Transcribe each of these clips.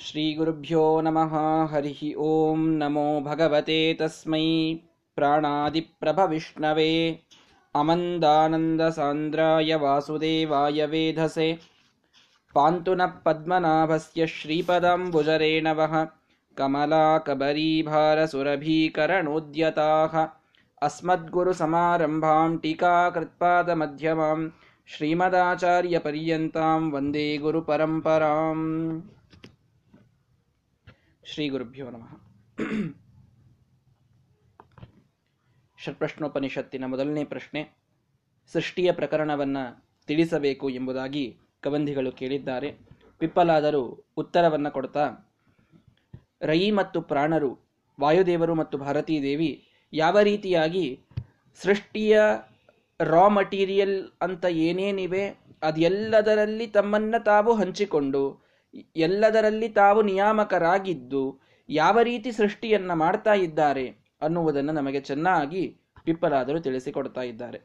श्रीगुरुभ्यो नमः हरिः ॐ नमो भगवते तस्मै प्राणादिप्रभविष्णवे। अमन्दानन्दसान्द्राय वासुदेवाय वेधसे। पान्तु नः पद्मनाभस्य श्रीपदाम्बुजरेणवः कमलाकबरीभारसुरभीकरणोद्यताः। अस्मद्गुरुसमारम्भां टीकाकृत्पादमध्यमां। श्रीमदाचार्यपर्यन्तां वन्दे गुरुपरम्पराम्। ಶ್ರೀ ಗುರುಭ್ಯೋ ನಮಃ. ಷಟ್ಪ್ರಶ್ನೋಪನಿಷತ್ತಿನ ಮೊದಲನೇ ಪ್ರಶ್ನೆ, ಸೃಷ್ಟಿಯ ಪ್ರಕರಣವನ್ನ ತಿಳಿಸಬೇಕು ಎಂಬುದಾಗಿ ಕಬಂಧಿಗಳು ಕೇಳಿದ್ದಾರೆ. ಪಿಪ್ಪಲಾದರೂ ಉತ್ತರವನ್ನು ಕೊಡ್ತಾ ರಯಿ ಮತ್ತು ಪ್ರಾಣರು, ವಾಯುದೇವರು ಮತ್ತು ಭಾರತೀ ದೇವಿ ಯಾವ ರೀತಿಯಾಗಿ ಸೃಷ್ಟಿಯ ರಾ ಮಟೀರಿಯಲ್ ಅಂತ ಏನೇನಿವೆ ಅದೆಲ್ಲದರಲ್ಲಿ ತಮ್ಮನ್ನ ತಾವು ಹಂಚಿಕೊಂಡು ಎಲ್ಲದರಲ್ಲಿ ತಾವು ನಿಯಾಮಕರಾಗಿದ್ದು ಯಾವ ರೀತಿ ಸೃಷ್ಟಿಯನ್ನ ಮಾಡ್ತಾ ಇದ್ದಾರೆ ಅನ್ನುವುದನ್ನು ನಮಗೆ ಚೆನ್ನಾಗಿ ಪಿಪ್ಪಲಾದರು ತಿಳಿಸಿಕೊಡ್ತಾ ಇದ್ದಾರೆ.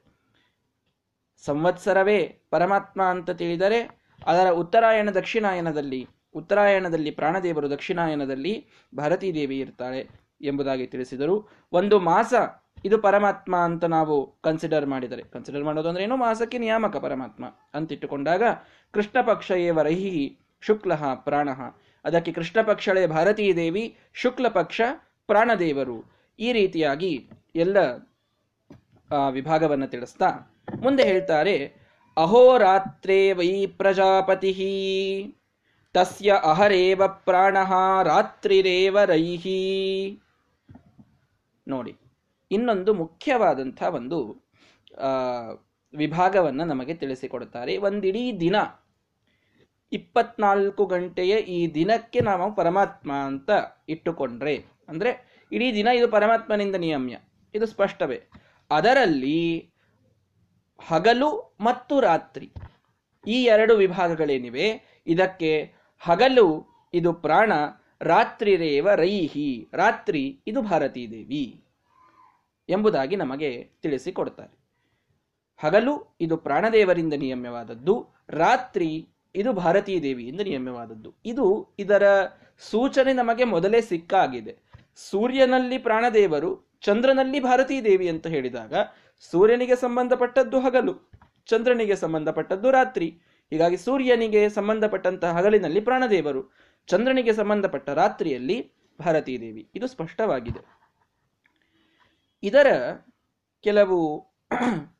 ಸಂವತ್ಸರವೇ ಪರಮಾತ್ಮ ಅಂತ ತಿಳಿದರೆ ಅದರ ಉತ್ತರಾಯಣ ದಕ್ಷಿಣಾಯನದಲ್ಲಿ, ಉತ್ತರಾಯಣದಲ್ಲಿ ಪ್ರಾಣದೇವರು ದಕ್ಷಿಣಾಯನದಲ್ಲಿ ಭಾರತೀ ದೇವಿ ಇರ್ತಾಳೆ ಎಂಬುದಾಗಿ ತಿಳಿಸಿದರು. ಒಂದು ಮಾಸ ಇದು ಪರಮಾತ್ಮ ಅಂತ ನಾವು ಕನ್ಸಿಡರ್ ಮಾಡಿದರೆ. ಕನ್ಸಿಡರ್ ಮಾಡೋದು ಅಂದ್ರೆ ಏನು? ಮಾಸಕ್ಕೆ ನಿಯಾಮಕ ಪರಮಾತ್ಮ ಅಂತಿಟ್ಟುಕೊಂಡಾಗ ಕೃಷ್ಣ ಪಕ್ಷ ಶುಕ್ಲ ಪ್ರಾಣ. ಅದಕ್ಕೆ ಕೃಷ್ಣ ಪಕ್ಷಳೆ ಭಾರತೀ ದೇವಿ, ಶುಕ್ಲ ಪಕ್ಷ ಪ್ರಾಣದೇವರು. ಈ ರೀತಿಯಾಗಿ ಎಲ್ಲ ವಿಭಾಗವನ್ನು ತಿಳಿಸ್ತಾ ಮುಂದೆ ಹೇಳ್ತಾರೆ ಅಹೋರಾತ್ರೇ ವೈ ಪ್ರಜಾಪತಿ. ತಸ್ಯ ಅಹರೇವ ಪ್ರಾಣ ರಾತ್ರಿರೇವ ರೈಹಿ ನೋಡಿ, ಇನ್ನೊಂದು ಮುಖ್ಯವಾದಂಥ ಒಂದು ವಿಭಾಗವನ್ನು ನಮಗೆ ತಿಳಿಸಿಕೊಡುತ್ತಾರೆ ಒಂದಿಡೀ ದಿನ ಇಪ್ಪತ್ನಾಲ್ಕು ಗಂಟೆಯ ಈ ದಿನಕ್ಕೆ ನಾವು ಪರಮಾತ್ಮ ಅಂತ ಇಟ್ಟುಕೊಂಡ್ರೆ, ಅಂದರೆ ಇಡೀ ದಿನ ಇದು ಪರಮಾತ್ಮನಿಂದ ನಿಯಮ್ಯ, ಇದು ಸ್ಪಷ್ಟವೇ. ಅದರಲ್ಲಿ ಹಗಲು ಮತ್ತು ರಾತ್ರಿ ಈ ಎರಡು ವಿಭಾಗಗಳೇನಿವೆ? ಇದಕ್ಕೆ ಹಗಲು ಇದು ಪ್ರಾಣ, ರಾತ್ರಿ ರೇವ ರೈಹಿ, ರಾತ್ರಿ ಇದು ಭಾರತೀ ದೇವಿ ಎಂಬುದಾಗಿ ನಮಗೆ ತಿಳಿಸಿಕೊಡ್ತಾರೆ ಹಗಲು ಇದು ಪ್ರಾಣದೇವರಿಂದ ನಿಯಮ್ಯವಾದದ್ದು, ರಾತ್ರಿ ಇದು ಭಾರತೀ ದೇವಿಯಿಂದ ನಿಯಮ್ಯವಾದದ್ದು ಇದು ಇದರ ಸೂಚನೆ ನಮಗೆ ಮೊದಲೇ ಸಿಕ್ಕಾಗಿದೆ. ಸೂರ್ಯನಲ್ಲಿ ಪ್ರಾಣದೇವರು, ಚಂದ್ರನಲ್ಲಿ ಭಾರತೀ ದೇವಿ ಅಂತ ಹೇಳಿದಾಗ ಸೂರ್ಯನಿಗೆ ಸಂಬಂಧಪಟ್ಟದ್ದು ಹಗಲು, ಚಂದ್ರನಿಗೆ ಸಂಬಂಧಪಟ್ಟದ್ದು ರಾತ್ರಿ. ಹೀಗಾಗಿ ಸೂರ್ಯನಿಗೆ ಸಂಬಂಧಪಟ್ಟಂತಹ ಹಗಲಿನಲ್ಲಿ ಪ್ರಾಣದೇವರು, ಚಂದ್ರನಿಗೆ ಸಂಬಂಧಪಟ್ಟ ರಾತ್ರಿಯಲ್ಲಿ ಭಾರತೀ ದೇವಿ. ಇದು ಸ್ಪಷ್ಟವಾಗಿದೆ. ಇದರ ಕೆಲವು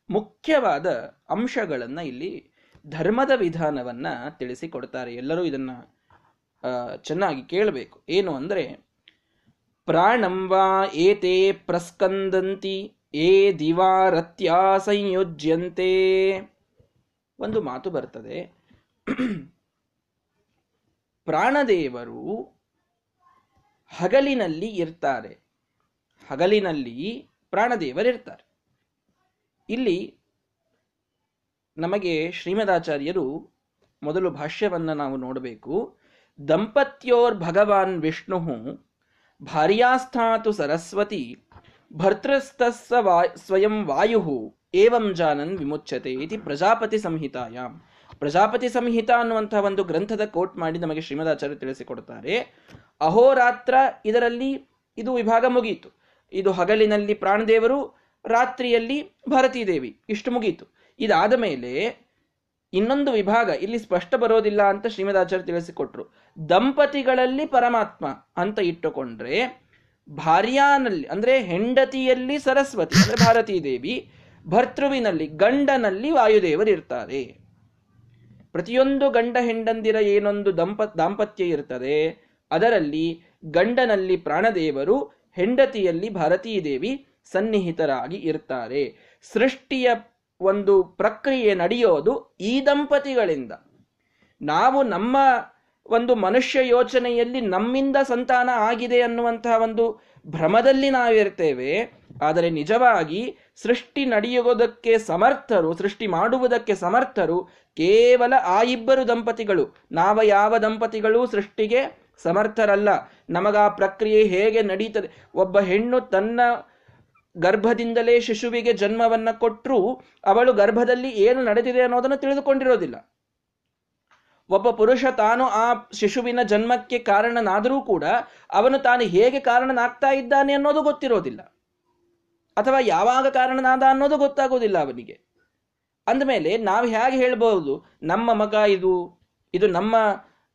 ಮುಖ್ಯವಾದ ಅಂಶಗಳನ್ನ ಇಲ್ಲಿ ಧರ್ಮದ ವಿಧಾನವನ್ನ ತಿಳಿಸಿಕೊಡ್ತಾರೆ. ಎಲ್ಲರೂ ಇದನ್ನ ಚೆನ್ನಾಗಿ ಕೇಳಬೇಕು. ಏನು ಅಂದ್ರೆ ಪ್ರಾಣಂವಾ ಏತೆ ಪ್ರಸ್ಕಂದಂತಿ, ಏ ದಿವಾರತ್ಯಾ ಸಂಯೋಜ್ಯಂತೆ. ಒಂದು ಮಾತು ಬರ್ತದೆ. ಪ್ರಾಣದೇವರು ಹಗಲಿನಲ್ಲಿ ಇರ್ತಾರೆ. ಹಗಲಿನಲ್ಲಿ ಪ್ರಾಣದೇವರಿರ್ತಾರೆ. ಇಲ್ಲಿ ನಮಗೆ ಶ್ರೀಮದಾಚಾರ್ಯರು ಮೊದಲು ಭಾಷ್ಯವನ್ನು ನಾವು ನೋಡಬೇಕು. ದಂಪತ್ಯೋರ್ ಭಗವಾನ್ ವಿಷ್ಣು ಭಾರ್ಯಾಸ್ಥಾತು ಸರಸ್ವತಿ ಭರ್ತೃಸ್ತಸ್ಸ ಸ್ವಯಂ ವಾಯು ಏವಂ ಜಾನನ್ ವಿಮುಚ್ಯತೆ ಇತಿ ಪ್ರಜಾಪತಿ ಸಂಹಿತಾಯಾಮ್ ಪ್ರಜಾಪತಿ ಸಂಹಿತಾ ಅನ್ನುವಂತಹ ಒಂದು ಗ್ರಂಥದ ಕೋಟ್ ಮಾಡಿ ನಮಗೆ ಶ್ರೀಮದಾಚಾರ್ಯ ತಿಳಿಸಿಕೊಡ್ತಾರೆ. ಅಹೋರಾತ್ರ ಇದರಲ್ಲಿ ಇದು ವಿಭಾಗ ಮುಗಿಯಿತು ಇದು ಹಗಲಿನಲ್ಲಿ ಪ್ರಾಣದೇವರು, ರಾತ್ರಿಯಲ್ಲಿ ಭಾರತೀ ದೇವಿ ಇಷ್ಟು ಮುಗೀತು. ಇದಾದ ಮೇಲೆ ಇನ್ನೊಂದು ವಿಭಾಗ ಇಲ್ಲಿ ಸ್ಪಷ್ಟ ಬರೋದಿಲ್ಲ ಅಂತ ಶ್ರೀಮದಾಚಾರ್ಯ ತಿಳಿಸಿಕೊಟ್ರು. ದಂಪತಿಗಳಲ್ಲಿ ಪರಮಾತ್ಮ ಅಂತ ಇಟ್ಟುಕೊಂಡ್ರೆ ಭಾರ್ಯಾನಲ್ಲಿ, ಅಂದ್ರೆ ಹೆಂಡತಿಯಲ್ಲಿ ಸರಸ್ವತಿ, ಅಂದ್ರೆ ಭಾರತೀ ದೇವಿ, ಭರ್ತೃವಿನಲ್ಲಿ, ಗಂಡನಲ್ಲಿ ವಾಯುದೇವರಿರ್ತಾರೆ ಪ್ರತಿಯೊಂದು ಗಂಡ ಹೆಂಡಂದಿರ ಏನೊಂದು ದಂಪ, ದಾಂಪತ್ಯ ಇರ್ತದೆ, ಅದರಲ್ಲಿ ಗಂಡನಲ್ಲಿ ಪ್ರಾಣದೇವರು, ಹೆಂಡತಿಯಲ್ಲಿ ಭಾರತೀ ದೇವಿ ಸನ್ನಿಹಿತರಾಗಿ ಇರ್ತಾರೆ. ಸೃಷ್ಟಿಯ ಒಂದು ಪ್ರಕ್ರಿಯೆ ನಡೆಯೋದು ಈ ದಂಪತಿಗಳಿಂದ. ನಾವು ನಮ್ಮ ಒಂದು ಮನುಷ್ಯ ಯೋಚನೆಯಲ್ಲಿ ನಮ್ಮಿಂದ ಸಂತಾನ ಆಗಿದೆ ಅನ್ನುವಂತಹ ಒಂದು ಭ್ರಮದಲ್ಲಿ ನಾವಿರ್ತೇವೆ. ಆದರೆ ನಿಜವಾಗಿ ಸೃಷ್ಟಿ ನಡೆಯುವುದಕ್ಕೆ ಸಮರ್ಥರು, ಸೃಷ್ಟಿ ಮಾಡುವುದಕ್ಕೆ ಸಮರ್ಥರು ಕೇವಲ ಆ ಇಬ್ಬರು ದಂಪತಿಗಳು. ನಾವ ಯಾವ ದಂಪತಿಗಳು ಸೃಷ್ಟಿಗೆ ಸಮರ್ಥರಲ್ಲ. ನಮಗ ಆ ಪ್ರಕ್ರಿಯೆ ಹೇಗೆ ನಡೀತದೆ? ಒಬ್ಬ ಹೆಣ್ಣು ತನ್ನ ಗರ್ಭದಿಂದಲೇ ಶಿಶುವಿಗೆ ಜನ್ಮವನ್ನ ಕೊಟ್ಟರೂ ಅವಳು ಗರ್ಭದಲ್ಲಿ ಏನು ನಡೆದಿದೆ ಅನ್ನೋದನ್ನು ತಿಳಿದುಕೊಂಡಿರೋದಿಲ್ಲ. ಒಬ್ಬ ಪುರುಷ ತಾನು ಆ ಶಿಶುವಿನ ಜನ್ಮಕ್ಕೆ ಕಾರಣನಾದರೂ ಕೂಡ ಅವನು ತಾನು ಹೇಗೆ ಕಾರಣನಾಗ್ತಾ ಇದ್ದಾನೆ ಅನ್ನೋದು ಗೊತ್ತಿರೋದಿಲ್ಲ. ಅಥವಾ ಯಾವಾಗ ಕಾರಣನಾದ ಅನ್ನೋದು ಗೊತ್ತಾಗೋದಿಲ್ಲ ಅವನಿಗೆ. ಅಂದಮೇಲೆ ನಾವು ಹೇಗೆ ಹೇಳ್ಬೋದು ನಮ್ಮ ಮಗ ಇದು ಇದು ನಮ್ಮ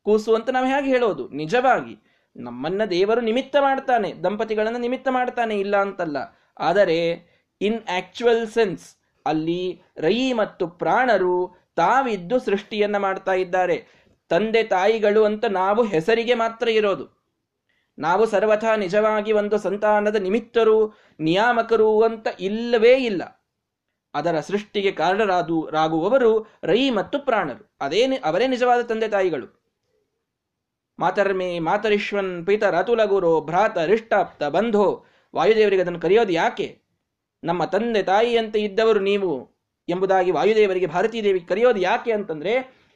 ಕೂಸು ಅಂತ ನಾವು ಹೇಗೆ ಹೇಳೋದು? ನಿಜವಾಗಿ ನಮ್ಮನ್ನ ದೇವರು ನಿಮಿತ್ತ ಮಾಡ್ತಾನೆ, ದಂಪತಿಗಳನ್ನ ನಿಮಿತ್ತ ಮಾಡ್ತಾನೆ, ಇಲ್ಲ ಅಂತಲ್ಲ. ಆದರೆ ಇನ್ ಆಕ್ಚುವಲ್ ಸೆನ್ಸ್ ಅಲ್ಲಿ ರೈ ಮತ್ತು ಪ್ರಾಣರು ತಾವಿದ್ದು ಸೃಷ್ಟಿಯನ್ನ ಮಾಡ್ತಾ ಇದ್ದಾರೆ. ತಂದೆ ತಾಯಿಗಳು ಅಂತ ನಾವು ಹೆಸರಿಗೆ ಮಾತ್ರ ಇರೋದು. ನಾವು ಸರ್ವಥಾ ನಿಜವಾಗಿ ಒಂದು ಸಂತಾನದ ನಿಮಿತ್ತರು, ನಿಯಾಮಕರು ಅಂತ ಇಲ್ಲವೇ ಇಲ್ಲ. ಅದರ ಸೃಷ್ಟಿಗೆ ಕಾರಣರಾದು, ರಾಗುವವರು ರೈ ಮತ್ತು ಪ್ರಾಣರು. ಅದೇ ಅವರೇ ನಿಜವಾದ ತಂದೆ ತಾಯಿಗಳು. ಮಾತರ್ಮೇ ಮಾತರಿಶ್ವನ್ ಪಿತರ ಗುರು ಭ್ರಾತ ರಿಷ್ಟಾಪ್ತ ಬಂಧೋ ವಾಯುದೇವರಿಗೆ ಅದನ್ನು ಕರೆಯೋದು ಯಾಕೆ? ನಮ್ಮ ತಂದೆ ತಾಯಿಯಂತೆ ಇದ್ದವರು ನೀವು ಎಂಬುದಾಗಿ ವಾಯುದೇವರಿಗೆ ಭಾರತೀ ದೇವಿ ಕರೆಯೋದು ಯಾಕೆ ಅಂತಂದ್ರೆ,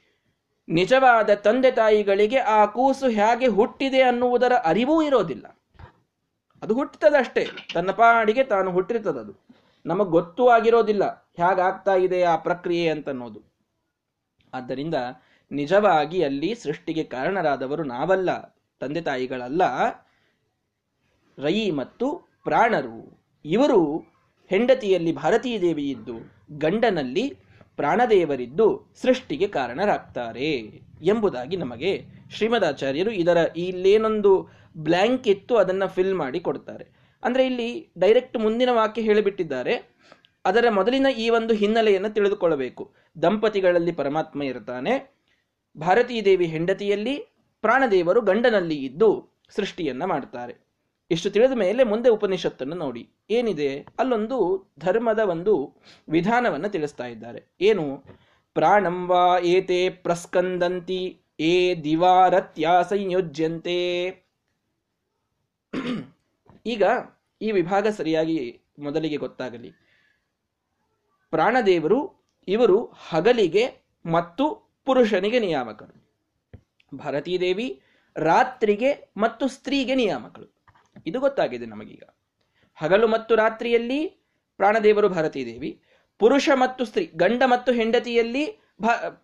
ನಿಜವಾದ ತಂದೆ ತಾಯಿಗಳಿಗೆ ಆ ಕೂಸು ಹೇಗೆ ಹುಟ್ಟಿದೆ ಅನ್ನುವುದರ ಅರಿವೂ ಇರೋದಿಲ್ಲ. ಅದು ಹುಟ್ಟುತ್ತದಷ್ಟೇ ತನ್ನ ಪಾಡಿಗೆ ತಾನು ಹುಟ್ಟಿರ್ತದದು ನಮಗೆ ಗೊತ್ತೂ ಆಗಿರೋದಿಲ್ಲ ಹೇಗಾಗ್ತಾ ಇದೆ ಆ ಪ್ರಕ್ರಿಯೆ ಅಂತನ್ನೋದು. ಆದ್ದರಿಂದ ನಿಜವಾಗಿ ಅಲ್ಲಿ ಸೃಷ್ಟಿಗೆ ಕಾರಣರಾದವರು ನಾವಲ್ಲ, ತಂದೆ ತಾಯಿಗಳಲ್ಲ. ರೈ ಮತ್ತು ಪ್ರಾಣರು. ಇವರು ಹೆಂಡತಿಯಲ್ಲಿ ಭಾರತೀ ದೇವಿಯಿದ್ದು ಗಂಡನಲ್ಲಿ ಪ್ರಾಣದೇವರಿದ್ದು ಸೃಷ್ಟಿಗೆ ಕಾರಣರಾಗ್ತಾರೆ ಎಂಬುದಾಗಿ ನಮಗೆ ಶ್ರೀಮದಾಚಾರ್ಯರು ಇದರ ಇಲ್ಲೇನೊಂದು ಬ್ಲ್ಯಾಂಕ್ ಇತ್ತು ಅದನ್ನು ಫಿಲ್ ಮಾಡಿ ಕೊಡ್ತಾರೆ. ಅಂದರೆ ಇಲ್ಲಿ ಡೈರೆಕ್ಟ್ ಮುಂದಿನ ವಾಕ್ಯ ಹೇಳಿಬಿಟ್ಟಿದ್ದಾರೆ. ಅದರ ಮೊದಲಿನ ಈ ಒಂದು ಹಿನ್ನೆಲೆಯನ್ನು ತಿಳಿದುಕೊಳ್ಳಬೇಕು. ದಂಪತಿಗಳಲ್ಲಿ ಪರಮಾತ್ಮ ಇರ್ತಾನೆ. ಭಾರತೀ ದೇವಿ ಹೆಂಡತಿಯಲ್ಲಿ ಪ್ರಾಣದೇವರು ಗಂಡನಲ್ಲಿ ಇದ್ದು ಸೃಷ್ಟಿಯನ್ನು ಮಾಡ್ತಾರೆ. ಇಷ್ಟು ತಿಳಿದ ಮೇಲೆ ಮುಂದೆ ಉಪನಿಷತ್ತನ್ನು ನೋಡಿ. ಏನಿದೆ? ಅಲ್ಲೊಂದು ಧರ್ಮದ ಒಂದು ವಿಧಾನವನ್ನು ತಿಳಿಸ್ತಾ ಇದ್ದಾರೆ. ಏನು? ಪ್ರಾಣಂ ವಾ ಏತೆ ಪ್ರಸ್ಕಂದಂತಿ, ಏ ದಿವಾರತ್ಯ ಸಂಯೋಜ್ಯಂತೆ. ಈಗ ಈ ವಿಭಾಗ ಸರಿಯಾಗಿ ಮೊದಲಿಗೆ ಗೊತ್ತಾಗಲಿ. ಪ್ರಾಣದೇವರು ಇವರು ಹಗಲಿಗೆ ಮತ್ತು ಪುರುಷನಿಗೆ ನಿಯಾಮಕರು. ಭಾರತೀದೇವಿ ರಾತ್ರಿಗೆ ಮತ್ತು ಸ್ತ್ರೀಗೆ ನಿಯಾಮಕರು. ಇದು ಗೊತ್ತಾಗಿದೆ ನಮಗೀಗ. ಹಗಲು ಮತ್ತು ರಾತ್ರಿಯಲ್ಲಿ ಪ್ರಾಣದೇವರು ಭಾರತೀದೇವಿ, ಪುರುಷ ಮತ್ತು ಸ್ತ್ರೀ, ಗಂಡ ಮತ್ತು ಹೆಂಡತಿಯಲ್ಲಿ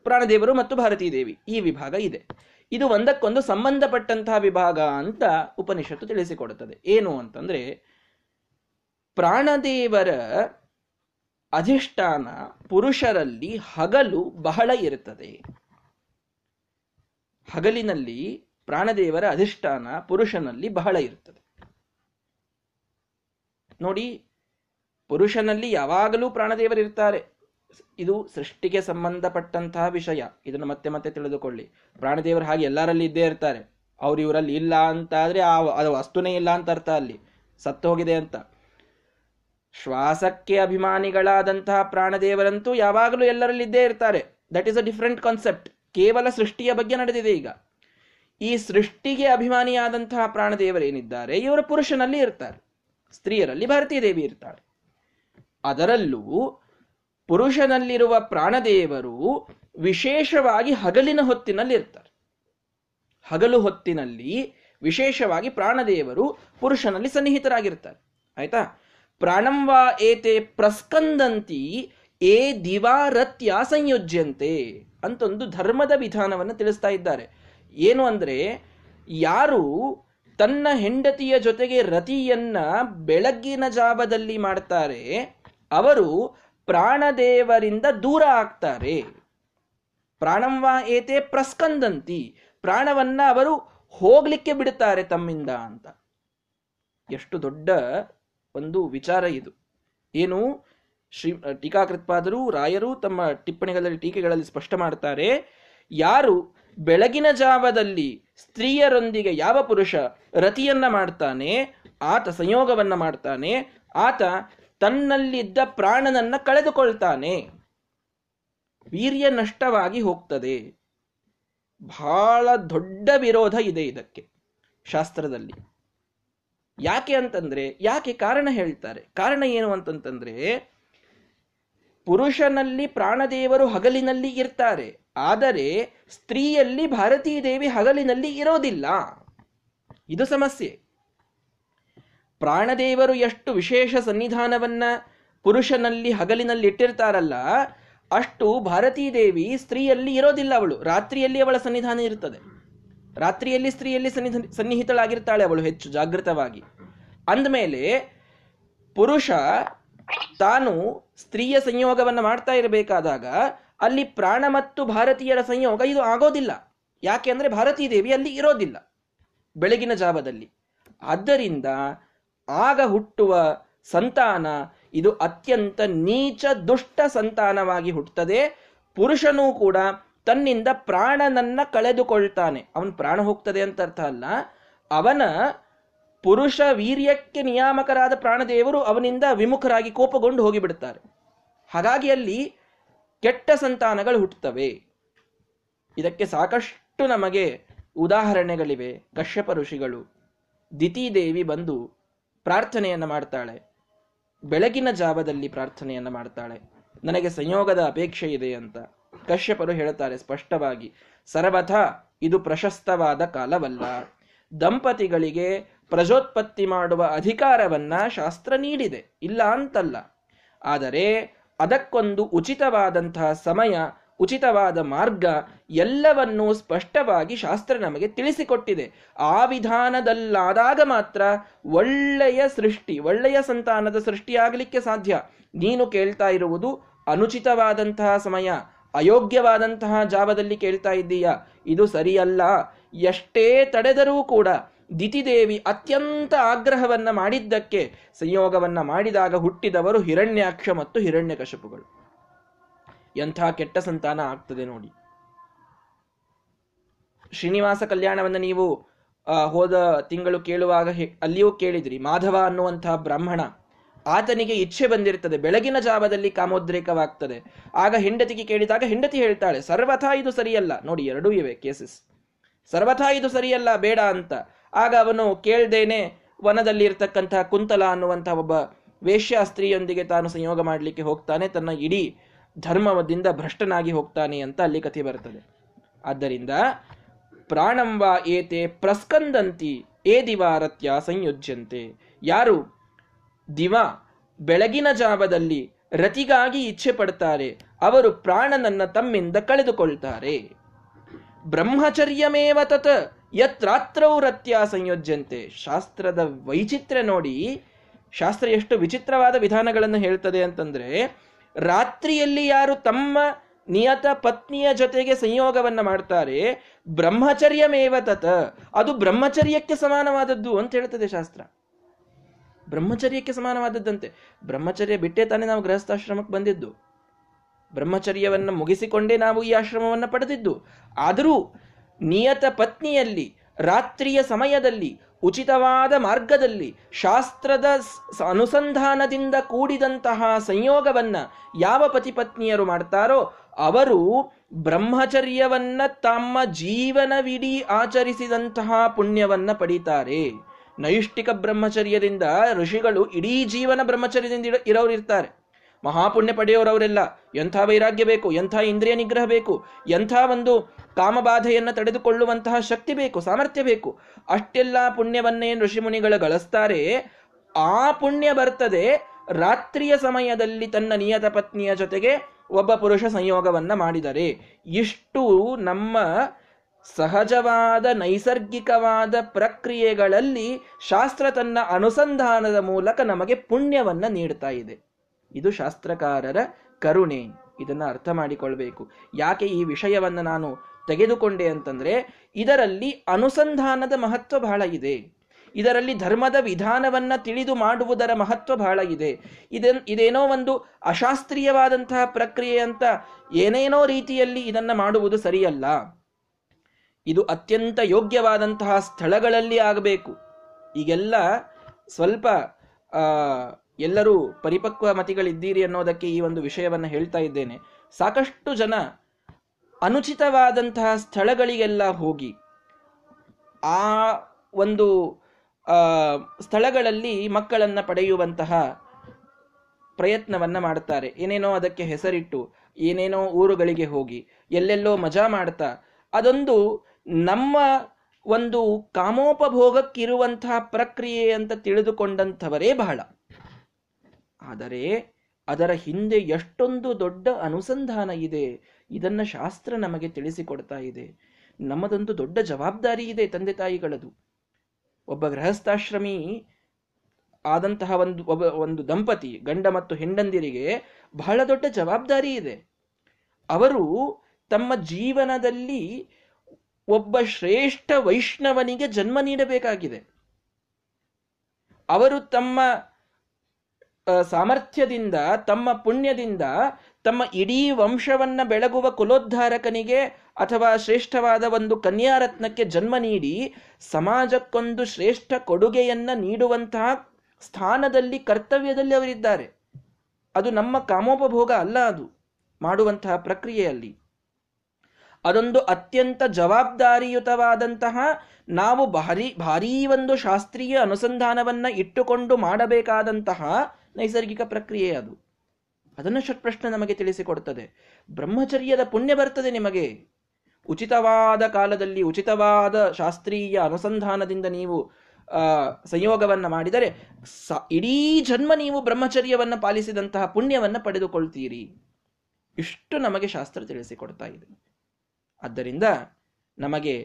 ಪ್ರಾಣದೇವರು ಮತ್ತು ಭಾರತೀದೇವಿ ಈ ವಿಭಾಗ ಇದೆ. ಇದು ಒಂದಕ್ಕೊಂದು ಸಂಬಂಧಪಟ್ಟಂತಹ ವಿಭಾಗ ಅಂತ ಉಪನಿಷತ್ತು ತಿಳಿಸಿಕೊಡುತ್ತದೆ. ಏನು ಅಂತಂದ್ರೆ, ಪ್ರಾಣದೇವರ ಅಧಿಷ್ಠಾನ ಪುರುಷರಲ್ಲಿ ಹಗಲು ಬಹಳ ಇರುತ್ತದೆ. ಹಗಲಿನಲ್ಲಿ ಪ್ರಾಣದೇವರ ಅಧಿಷ್ಠಾನ ಪುರುಷನಲ್ಲಿ ಬಹಳ ಇರುತ್ತದೆ. ನೋಡಿ, ಪುರುಷನಲ್ಲಿ ಯಾವಾಗಲೂ ಪ್ರಾಣದೇವರಿರ್ತಾರೆ. ಇದು ಸೃಷ್ಟಿಗೆ ಸಂಬಂಧಪಟ್ಟಂತಹ ವಿಷಯ. ಇದನ್ನು ಮತ್ತೆ ಮತ್ತೆ ತಿಳಿದುಕೊಳ್ಳಿ. ಪ್ರಾಣದೇವರು ಹಾಗೆ ಎಲ್ಲರಲ್ಲಿ ಇದ್ದೇ ಇರ್ತಾರೆ. ಅವ್ರು ಇವರಲ್ಲಿ ಇಲ್ಲ ಅಂತ ಆದ್ರೆ ಆ ಅದು ವಸ್ತುನೇ ಇಲ್ಲ ಅಂತ ಅರ್ಥ ಅಲ್ಲಿ. ಸತ್ತು ಹೋಗಿದೆ ಅಂತ. ಶ್ವಾಸಕ್ಕೆ ಅಭಿಮಾನಿಗಳಾದಂತಹ ಪ್ರಾಣದೇವರಂತೂ ಯಾವಾಗಲೂ ಎಲ್ಲರಲ್ಲಿ ಇದ್ದೇ ಇರ್ತಾರೆ. That is a different concept ಕೇವಲ ಸೃಷ್ಟಿಯ ಬಗ್ಗೆ ನಡೆದಿದೆ ಈಗ. ಈ ಸೃಷ್ಟಿಗೆ ಅಭಿಮಾನಿಯಾದಂತಹ ಪ್ರಾಣದೇವರೇನಿದ್ದಾರೆ, ಇವರು ಪುರುಷನಲ್ಲಿ ಇರ್ತಾರೆ. ಸ್ತ್ರೀಯರಲ್ಲಿ ಭಾರತೀಯ ದೇವಿ ಇರ್ತಾಳೆ. ಅದರಲ್ಲೂ ಪುರುಷನಲ್ಲಿರುವ ಪ್ರಾಣದೇವರು ವಿಶೇಷವಾಗಿ ಹಗಲಿನ ಹೊತ್ತಿನಲ್ಲಿ ಇರ್ತಾರೆ ಹಗಲು ಹೊತ್ತಿನಲ್ಲಿ ವಿಶೇಷವಾಗಿ ಪ್ರಾಣದೇವರು ಪುರುಷನಲ್ಲಿ ಸನ್ನಿಹಿತರಾಗಿರ್ತಾರೆ. ಆಯ್ತಾ? ಪ್ರಾಣಂವಾ ಏತೆ ಪ್ರಸ್ಕಂದಂತಿ ಏ ದಿವಾರತ್ಯ ಸಂಯೋಜ್ಯಂತೆ ಅಂತೊಂದು ಧರ್ಮದ ವಿಧಾನವನ್ನು ತಿಳಿಸ್ತಾ ಇದ್ದಾರೆ. ಏನು ಅಂದ್ರೆ ಯಾರು ತನ್ನ ಹೆಂಡತಿಯ ಜೊತೆಗೆ ರತಿಯನ್ನ ಬೆಳಗ್ಗಿನ ಜಾವದಲ್ಲಿ ಮಾಡ್ತಾರೆ. ಅವರು ಪ್ರಾಣದೇವರಿಂದ ದೂರ ಆಗ್ತಾರೆ. ಪ್ರಾಣಂವಾ ಏತೆ ಪ್ರಸ್ಕಂದಂತಿ. ಪ್ರಾಣವನ್ನ ಅವರು ಹೋಗ್ಲಿಕ್ಕೆ ಬಿಡುತ್ತಾರೆ ತಮ್ಮಿಂದ ಅಂತ. ಎಷ್ಟು ದೊಡ್ಡ ಒಂದು ವಿಚಾರ ಇದು. ಏನು ಶ್ರೀ, ಟೀಕಾಕೃತ್ಪಾದರು, ರಾಯರು ತಮ್ಮ ಟಿಪ್ಪಣಿಗಳಲ್ಲಿ, ಟೀಕೆಗಳಲ್ಲಿ ಸ್ಪಷ್ಟ ಮಾಡ್ತಾರೆ, ಯಾರು ಬೆಳಗಿನ ಜಾವದಲ್ಲಿ ಸ್ತ್ರೀಯರೊಂದಿಗೆ ಯಾವ ಪುರುಷ ರತಿಯನ್ನ ಮಾಡ್ತಾನೆ, ಆತ ಸಂಯೋಗವನ್ನ ಮಾಡ್ತಾನೆ, ಆತ ತನ್ನಲ್ಲಿದ್ದ ಪ್ರಾಣನನ್ನ ಕಳೆದುಕೊಳ್ತಾನೆ. ವೀರ್ಯ ನಷ್ಟವಾಗಿ ಹೋಗ್ತದೆ. ಬಹಳ ದೊಡ್ಡ ವಿರೋಧ ಇದೆ ಇದಕ್ಕೆ ಶಾಸ್ತ್ರದಲ್ಲಿ. ಯಾಕೆ ಅಂತಂದ್ರೆ, ಯಾಕೆ ಕಾರಣ ಹೇಳ್ತಾರೆ? ಕಾರಣ ಏನು ಅಂತಂತಂದ್ರೆ ಪುರುಷನಲ್ಲಿ ಪ್ರಾಣದೇವರು ಹಗಲಿನಲ್ಲಿ ಇರ್ತಾರೆ. ಆದರೆ ಸ್ತ್ರೀಯಲ್ಲಿ ಭಾರತೀ ದೇವಿ ಹಗಲಿನಲ್ಲಿ ಇರೋದಿಲ್ಲ. ಇದು ಸಮಸ್ಯೆ. ಪ್ರಾಣದೇವರು ಎಷ್ಟು ವಿಶೇಷ ಸನ್ನಿಧಾನವನ್ನ ಪುರುಷನಲ್ಲಿ ಹಗಲಿನಲ್ಲಿ ಇಟ್ಟಿರ್ತಾರಲ್ಲ ಅಷ್ಟು ಭಾರತೀ ದೇವಿ ಸ್ತ್ರೀಯಲ್ಲಿ ಇರೋದಿಲ್ಲ ಅವಳು. ರಾತ್ರಿಯಲ್ಲಿ ಅವಳ ಸನ್ನಿಧಾನ ಇರುತ್ತದೆ ರಾತ್ರಿಯಲ್ಲಿ ಸ್ತ್ರೀಯಲ್ಲಿ ಸನ್ನಿಧ, ಸನ್ನಿಹಿತಳಾಗಿರ್ತಾಳೆ ಅವಳು ಹೆಚ್ಚು ಜಾಗೃತವಾಗಿ. ಅಂದಮೇಲೆ ಪುರುಷ ತಾನು ಸ್ತ್ರೀಯ ಸಂಯೋಗವನ್ನು ಮಾಡ್ತಾ ಇರಬೇಕಾದಾಗ ಅಲ್ಲಿ ಪ್ರಾಣ ಮತ್ತು ಭಾರತೀಯರ ಸಂಯೋಗ ಇದು ಆಗೋದಿಲ್ಲ. ಯಾಕೆ ಅಂದರೆ ಭಾರತೀ ದೇವಿ ಅಲ್ಲಿ ಇರೋದಿಲ್ಲ ಬೆಳಗಿನ ಜಾವದಲ್ಲಿ. ಆದ್ದರಿಂದ ಆಗ ಹುಟ್ಟುವ ಸಂತಾನ ಇದು ಅತ್ಯಂತ ನೀಚ ದುಷ್ಟ ಸಂತಾನವಾಗಿ ಹುಟ್ಟುತ್ತದೆ ಪುರುಷನೂ ಕೂಡ ತನ್ನಿಂದ ಪ್ರಾಣನನ್ನ ಕಳೆದುಕೊಳ್ತಾನೆ. ಅವನ ಪ್ರಾಣ ಹೋಗ್ತದೆ ಅಂತ ಅರ್ಥ ಅಲ್ಲ. ಅವನ ಪುರುಷ ವೀರ್ಯಕ್ಕೆ ನಿಯಾಮಕರಾದ ಪ್ರಾಣದೇವರು ಅವನಿಂದ ವಿಮುಖರಾಗಿ ಕೋಪಗೊಂಡು ಹೋಗಿಬಿಡುತ್ತಾರೆ. ಹಾಗಾಗಿ ಅಲ್ಲಿ ಕೆಟ್ಟ ಸಂತಾನಗಳು ಹುಟ್ಟುತ್ತವೆ. ಇದಕ್ಕೆ ಸಾಕಷ್ಟು ನಮಗೆ ಉದಾಹರಣೆಗಳಿವೆ. ಕಶ್ಯಪ ಋಷಿಗಳು ದಿತಿದೇವಿ ಬಂದು ಪ್ರಾರ್ಥನೆಯನ್ನು ಮಾಡ್ತಾಳೆ. ಬೆಳಗಿನ ಜಾವದಲ್ಲಿ ಪ್ರಾರ್ಥನೆಯನ್ನು ಮಾಡ್ತಾಳೆ. ನನಗೆ ಸಂಯೋಗದ ಅಪೇಕ್ಷೆ ಇದೆ ಅಂತ ಕಶ್ಯಪರು ಹೇಳುತ್ತಾರೆ ಸ್ಪಷ್ಟವಾಗಿ. ಸರ್ವಥ, ಇದು ಪ್ರಶಸ್ತವಾದ ಕಾಲವಲ್ಲ. ದಂಪತಿಗಳಿಗೆ ಪ್ರಜೋತ್ಪತ್ತಿ ಮಾಡುವ ಅಧಿಕಾರವನ್ನ ಶಾಸ್ತ್ರ ನೀಡಿದೆ, ಇಲ್ಲ ಅಂತಲ್ಲ. ಆದರೆ ಅದಕ್ಕೊಂದು ಉಚಿತವಾದಂತಹ ಸಮಯ, ಉಚಿತವಾದ ಮಾರ್ಗ ಎಲ್ಲವನ್ನೂ ಸ್ಪಷ್ಟವಾಗಿ ಶಾಸ್ತ್ರ ನಮಗೆ ತಿಳಿಸಿಕೊಟ್ಟಿದೆ. ಆ ವಿಧಾನದಲ್ಲಾದಾಗ ಮಾತ್ರ ಒಳ್ಳೆಯ ಸೃಷ್ಟಿ, ಒಳ್ಳೆಯ ಸಂತಾನದ ಸೃಷ್ಟಿಯಾಗಲಿಕ್ಕೆ ಸಾಧ್ಯ. ನೀನು ಕೇಳ್ತಾ ಇರುವುದು ಅನುಚಿತವಾದಂತಹ ಸಮಯ, ಅಯೋಗ್ಯವಾದಂತಹ ಜಾವದಲ್ಲಿ ಕೇಳ್ತಾ ಇದ್ದೀಯಾ. ಇದು ಸರಿಯಲ್ಲ. ಎಷ್ಟೇ ತಡೆದರೂ ಕೂಡ ದಿತಿದೇವಿ ಅತ್ಯಂತ ಆಗ್ರಹವನ್ನ ಮಾಡಿದ್ದಕ್ಕೆ ಸಂಯೋಗವನ್ನ ಮಾಡಿದಾಗ ಹುಟ್ಟಿದವರು ಹಿರಣ್ಯಾಕ್ಷ ಮತ್ತು ಹಿರಣ್ಯಕಶಪುಗಳು. ಎಂಥ ಕೆಟ್ಟ ಸಂತಾನ ಆಗ್ತದೆ ನೋಡಿ. ಶ್ರೀನಿವಾಸ ಕಲ್ಯಾಣವನ್ನು ನೀವು ಹೋದ ತಿಂಗಳು ಕೇಳುವಾಗ ಅಲ್ಲಿಯೂ ಕೇಳಿದ್ರಿ, ಮಾಧವ ಅನ್ನುವಂತಹ ಬ್ರಾಹ್ಮಣ ಆತನಿಗೆ ಇಚ್ಛೆ ಬಂದಿರ್ತದೆ ಬೆಳಗಿನ ಜಾವದಲ್ಲಿ ಕಾಮೋದ್ರೇಕವಾಗ್ತದೆ. ಆಗ ಹೆಂಡತಿಗೆ ಕೇಳಿದಾಗ ಹೆಂಡತಿ ಹೇಳ್ತಾಳೆ, ಸರ್ವಥಾ ಇದು ಸರಿಯಲ್ಲ, ನೋಡಿ, ಎರಡೂ ಇವೆ ಕೇಸಸ್. ಸರ್ವಥಾ ಇದು ಸರಿಯಲ್ಲ, ಬೇಡ ಅಂತ. ಆಗ ಅವನು ಕೇಳ್ದೇನೆ ವನದಲ್ಲಿ ಇರ್ತಕ್ಕಂತಹ ಕುಂತಲ ಅನ್ನುವಂತಹ ಒಬ್ಬ ವೇಶ್ಯ ಸ್ತ್ರೀಯೊಂದಿಗೆ ತಾನು ಸಂಯೋಗ ಮಾಡಲಿಕ್ಕೆ ಹೋಗ್ತಾನೆ. ತನ್ನ ಇಡೀ ಧರ್ಮದಿಂದ ಭ್ರಷ್ಟನಾಗಿ ಹೋಗ್ತಾನೆ ಅಂತ ಅಲ್ಲಿ ಕಥೆ ಬರ್ತದೆ ಆದ್ದರಿಂದ ಪ್ರಾಣಂವ ಏತೆ ಪ್ರಸ್ಕಂದಂತಿ, ಏ ದಿವಾರತ್ಯ ಸಂಯುಜ್ಯಂತೆ. ಯಾರು ದಿವ ಬೆಳಗಿನ ಜಾವದಲ್ಲಿ ರತಿಗಾಗಿ ಇಚ್ಛೆ ಪಡ್ತಾರೆ, ಅವರು ಪ್ರಾಣನನ್ನ ತಮ್ಮಿಂದ ಕಳೆದುಕೊಳ್ತಾರೆ. ಬ್ರಹ್ಮಚರ್ಯಮೇವ ತತ್ ಯತ್ರಾತ್ರೌ ರತ್ಯ ಸಂಯೋಜ್ಯಂತೆ. ಶಾಸ್ತ್ರದ ವೈಚಿತ್ರ್ಯ ನೋಡಿ, ಶಾಸ್ತ್ರ ಎಷ್ಟು ವಿಚಿತ್ರವಾದ ವಿಧಾನಗಳನ್ನು ಹೇಳ್ತದೆ ಅಂತಂದ್ರೆ, ರಾತ್ರಿಯಲ್ಲಿ ಯಾರು ತಮ್ಮ ನಿಯತ ಪತ್ನಿಯ ಜೊತೆಗೆ ಸಂಯೋಗವನ್ನ ಮಾಡ್ತಾರೆ, ಬ್ರಹ್ಮಚರ್ಯಮೇವ ತತ, ಅದು ಬ್ರಹ್ಮಚರ್ಯಕ್ಕೆ ಸಮಾನವಾದದ್ದು ಅಂತ ಹೇಳ್ತದೆ ಶಾಸ್ತ್ರ. ಬ್ರಹ್ಮಚರ್ಯಕ್ಕೆ ಸಮಾನವಾದದ್ದಂತೆ. ಬ್ರಹ್ಮಚರ್ಯ ಬಿಟ್ಟೇ ತಾನೇ ನಾವು ಗೃಹಸ್ಥಾಶ್ರಮಕ್ಕೆ ಬಂದಿದ್ದು. ಬ್ರಹ್ಮಚರ್ಯವನ್ನು ಮುಗಿಸಿಕೊಂಡೇ ನಾವು ಈ ಆಶ್ರಮವನ್ನು ಪಡೆದಿದ್ದು. ಆದರೂ ನಿಯತ ಪತ್ನಿಯಲ್ಲಿ, ರಾತ್ರಿಯ ಸಮಯದಲ್ಲಿ, ಉಚಿತವಾದ ಮಾರ್ಗದಲ್ಲಿ, ಶಾಸ್ತ್ರದ ಅನುಸಂಧಾನದಿಂದ ಕೂಡಿದಂತಹ ಸಂಯೋಗವನ್ನು ಯಾವ ಪತಿಪತ್ನಿಯರು ಮಾಡ್ತಾರೋ, ಅವರು ಬ್ರಹ್ಮಚರ್ಯವನ್ನ ತಮ್ಮ ಜೀವನವಿಡೀ ಆಚರಿಸಿದಂತಹ ಪುಣ್ಯವನ್ನ ಪಡೀತಾರೆ. ನೈಷ್ಠಿಕ ಬ್ರಹ್ಮಚರ್ಯದಿಂದ ಋಷಿಗಳು ಇಡೀ ಜೀವನ ಬ್ರಹ್ಮಚರ್ಯದಿಂದ ಇರೋರು ಇರ್ತಾರೆ. ಮಹಾಪುಣ್ಯ ಪಡೆಯೋರವರೆಲ್ಲ, ಎಂಥ ವೈರಾಗ್ಯ ಬೇಕು, ಎಂಥ ಇಂದ್ರಿಯ ನಿಗ್ರಹ ಬೇಕು, ಎಂಥ ಒಂದು ಕಾಮಬಾಧೆಯನ್ನು ತಡೆದುಕೊಳ್ಳುವಂತಹ ಶಕ್ತಿ ಬೇಕು, ಸಾಮರ್ಥ್ಯ ಬೇಕು. ಅಷ್ಟೆಲ್ಲ ಪುಣ್ಯವನ್ನೇ ಋಷಿಮುನಿಗಳು ಗಳಿಸ್ತಾರೆ. ಆ ಪುಣ್ಯ ಬರ್ತದೆ. ರಾತ್ರಿಯ ಸಮಯದಲ್ಲಿ ತನ್ನ ನಿಯತ ಪತ್ನಿಯ ಜೊತೆಗೆ ಒಬ್ಬ ಪುರುಷ ಸಂಯೋಗವನ್ನ ಮಾಡಿದರೆ. ಇಷ್ಟು ನಮ್ಮ ಸಹಜವಾದ, ನೈಸರ್ಗಿಕವಾದ ಪ್ರಕ್ರಿಯೆಗಳಲ್ಲಿ ಶಾಸ್ತ್ರ ತನ್ನ ಅನುಸಂಧಾನದ ಮೂಲಕ ನಮಗೆ ಪುಣ್ಯವನ್ನ ನೀಡ್ತಾ ಇದೆ. ಇದು ಶಾಸ್ತ್ರಕಾರರ ಕರುಣೆ. ಇದನ್ನ ಅರ್ಥ ಮಾಡಿಕೊಳ್ಬೇಕು. ಯಾಕೆ ಈ ವಿಷಯವನ್ನು ನಾನು ತೆಗೆದುಕೊಂಡೆ ಅಂತಂದ್ರೆ, ಇದರಲ್ಲಿ ಅನುಸಂಧಾನದ ಮಹತ್ವ ಬಹಳ ಇದೆ. ಇದರಲ್ಲಿ ಧರ್ಮದ ವಿಧಾನವನ್ನ ತಿಳಿದು ಮಾಡುವುದರ ಮಹತ್ವ ಬಹಳ ಇದೆ. ಇದನ್, ಇದೇನೋ ಒಂದು ಅಶಾಸ್ತ್ರೀಯವಾದಂತಹ ಪ್ರಕ್ರಿಯೆ ಅಂತ ಏನೇನೋ ರೀತಿಯಲ್ಲಿ ಇದನ್ನ ಮಾಡುವುದು ಸರಿಯಲ್ಲ. ಇದು ಅತ್ಯಂತ ಯೋಗ್ಯವಾದಂತಹ ಸ್ಥಳಗಳಲ್ಲಿ ಆಗಬೇಕು. ಈಗೆಲ್ಲ ಸ್ವಲ್ಪ ಎಲ್ಲರೂ ಪರಿಪಕ್ವ ಮತಿಗಳಿದ್ದೀರಿ ಅನ್ನೋದಕ್ಕೆ ಈ ಒಂದು ವಿಷಯವನ್ನು ಹೇಳ್ತಾ ಇದ್ದೇನೆ. ಸಾಕಷ್ಟು ಜನ ಅನುಚಿತವಾದಂತಹ ಸ್ಥಳಗಳಿಗೆಲ್ಲ ಹೋಗಿ, ಆ ಒಂದು ಸ್ಥಳಗಳಲ್ಲಿ ಮಕ್ಕಳನ್ನು ಪಡೆಯುವಂತಹ ಪ್ರಯತ್ನವನ್ನು ಮಾಡ್ತಾರೆ. ಏನೇನೋ ಅದಕ್ಕೆ ಹೆಸರಿಟ್ಟು, ಏನೇನೋ ಊರುಗಳಿಗೆ ಹೋಗಿ, ಎಲ್ಲೆಲ್ಲೋ ಮಜಾ ಮಾಡ್ತಾ, ಅದೊಂದು ನಮ್ಮ ಒಂದು ಕಾಮೋಪಭೋಗಕ್ಕಿರುವಂತಹ ಪ್ರಕ್ರಿಯೆ ಅಂತ ತಿಳಿದುಕೊಂಡಂಥವರೇ ಬಹಳ. ಆದರೆ ಅದರ ಹಿಂದೆ ಎಷ್ಟೊಂದು ದೊಡ್ಡ ಅನುಸಂಧಾನ ಇದೆ. ಇದನ್ನು ಶಾಸ್ತ್ರ ನಮಗೆ ತಿಳಿಸಿಕೊಡ್ತಾ ಇದೆ. ನಮ್ಮದೊಂದು ದೊಡ್ಡ ಜವಾಬ್ದಾರಿ ಇದೆ ತಂದೆ ತಾಯಿಗಳದು. ಒಬ್ಬ ಗೃಹಸ್ಥಾಶ್ರಮಿ ಆದಂತಹ ಒಂದು, ಒಬ್ಬ ಒಂದು ದಂಪತಿ, ಗಂಡ ಮತ್ತು ಹೆಂಡಂದಿರಿಗೆ ಬಹಳ ದೊಡ್ಡ ಜವಾಬ್ದಾರಿ ಇದೆ. ಅವರು ತಮ್ಮ ಜೀವನದಲ್ಲಿ ಒಬ್ಬ ಶ್ರೇಷ್ಠ ವೈಷ್ಣವನಿಗೆ ಜನ್ಮ ನೀಡಬೇಕಾಗಿದೆ. ಅವರು ತಮ್ಮ ಸಾಮರ್ಥ್ಯದಿಂದ, ತಮ್ಮ ಪುಣ್ಯದಿಂದ, ತಮ್ಮ ಇಡೀ ವಂಶವನ್ನ ಬೆಳಗುವ ಕುಲೋದ್ಧಾರಕನಿಗೆ ಅಥವಾ ಶ್ರೇಷ್ಠವಾದ ಒಂದು ಕನ್ಯಾರತ್ನಕ್ಕೆ ಜನ್ಮ ನೀಡಿ, ಸಮಾಜಕ್ಕೊಂದು ಶ್ರೇಷ್ಠ ಕೊಡುಗೆಯನ್ನ ನೀಡುವಂತಹ ಸ್ಥಾನದಲ್ಲಿ, ಕರ್ತವ್ಯದಲ್ಲಿ ಅವರಿದ್ದಾರೆ. ಅದು ನಮ್ಮ ಕಾಮೋಪಭೋಗ ಅಲ್ಲ ಅದು, ಮಾಡುವಂತಹ ಪ್ರಕ್ರಿಯೆಯಲ್ಲಿ. ಅದೊಂದು ಅತ್ಯಂತ ಜವಾಬ್ದಾರಿಯುತವಾದಂತಹ, ನಾವು ಭಾರಿ, ಭಾರೀ ಒಂದು ಶಾಸ್ತ್ರೀಯ ಅನುಸಂಧಾನವನ್ನ ಇಟ್ಟುಕೊಂಡು ಮಾಡಬೇಕಾದಂತಹ ನೈಸರ್ಗಿಕ ಪ್ರಕ್ರಿಯೆ ಅದು. ಅದನ್ನು ಷಟ್ಪ್ರಶ್ನೆ ನಮಗೆ ತಿಳಿಸಿಕೊಡ್ತದೆ. ಬ್ರಹ್ಮಚರ್ಯದ ಪುಣ್ಯ ಬರ್ತದೆ ನಿಮಗೆ. ಉಚಿತವಾದ ಕಾಲದಲ್ಲಿ ಉಚಿತವಾದ ಶಾಸ್ತ್ರೀಯ ಅನುಸಂಧಾನದಿಂದ ನೀವು ಸಂಯೋಗವನ್ನು ಮಾಡಿದರೆ ಸ, ಇಡೀ ಜನ್ಮ ನೀವು ಬ್ರಹ್ಮಚರ್ಯವನ್ನು ಪಾಲಿಸಿದಂತಹ ಪುಣ್ಯವನ್ನು ಪಡೆದುಕೊಳ್ತೀರಿ. ಇಷ್ಟು ನಮಗೆ ಶಾಸ್ತ್ರ ತಿಳಿಸಿಕೊಡ್ತಾ ಇದೆ. ಆದ್ದರಿಂದ ನಮಗೆ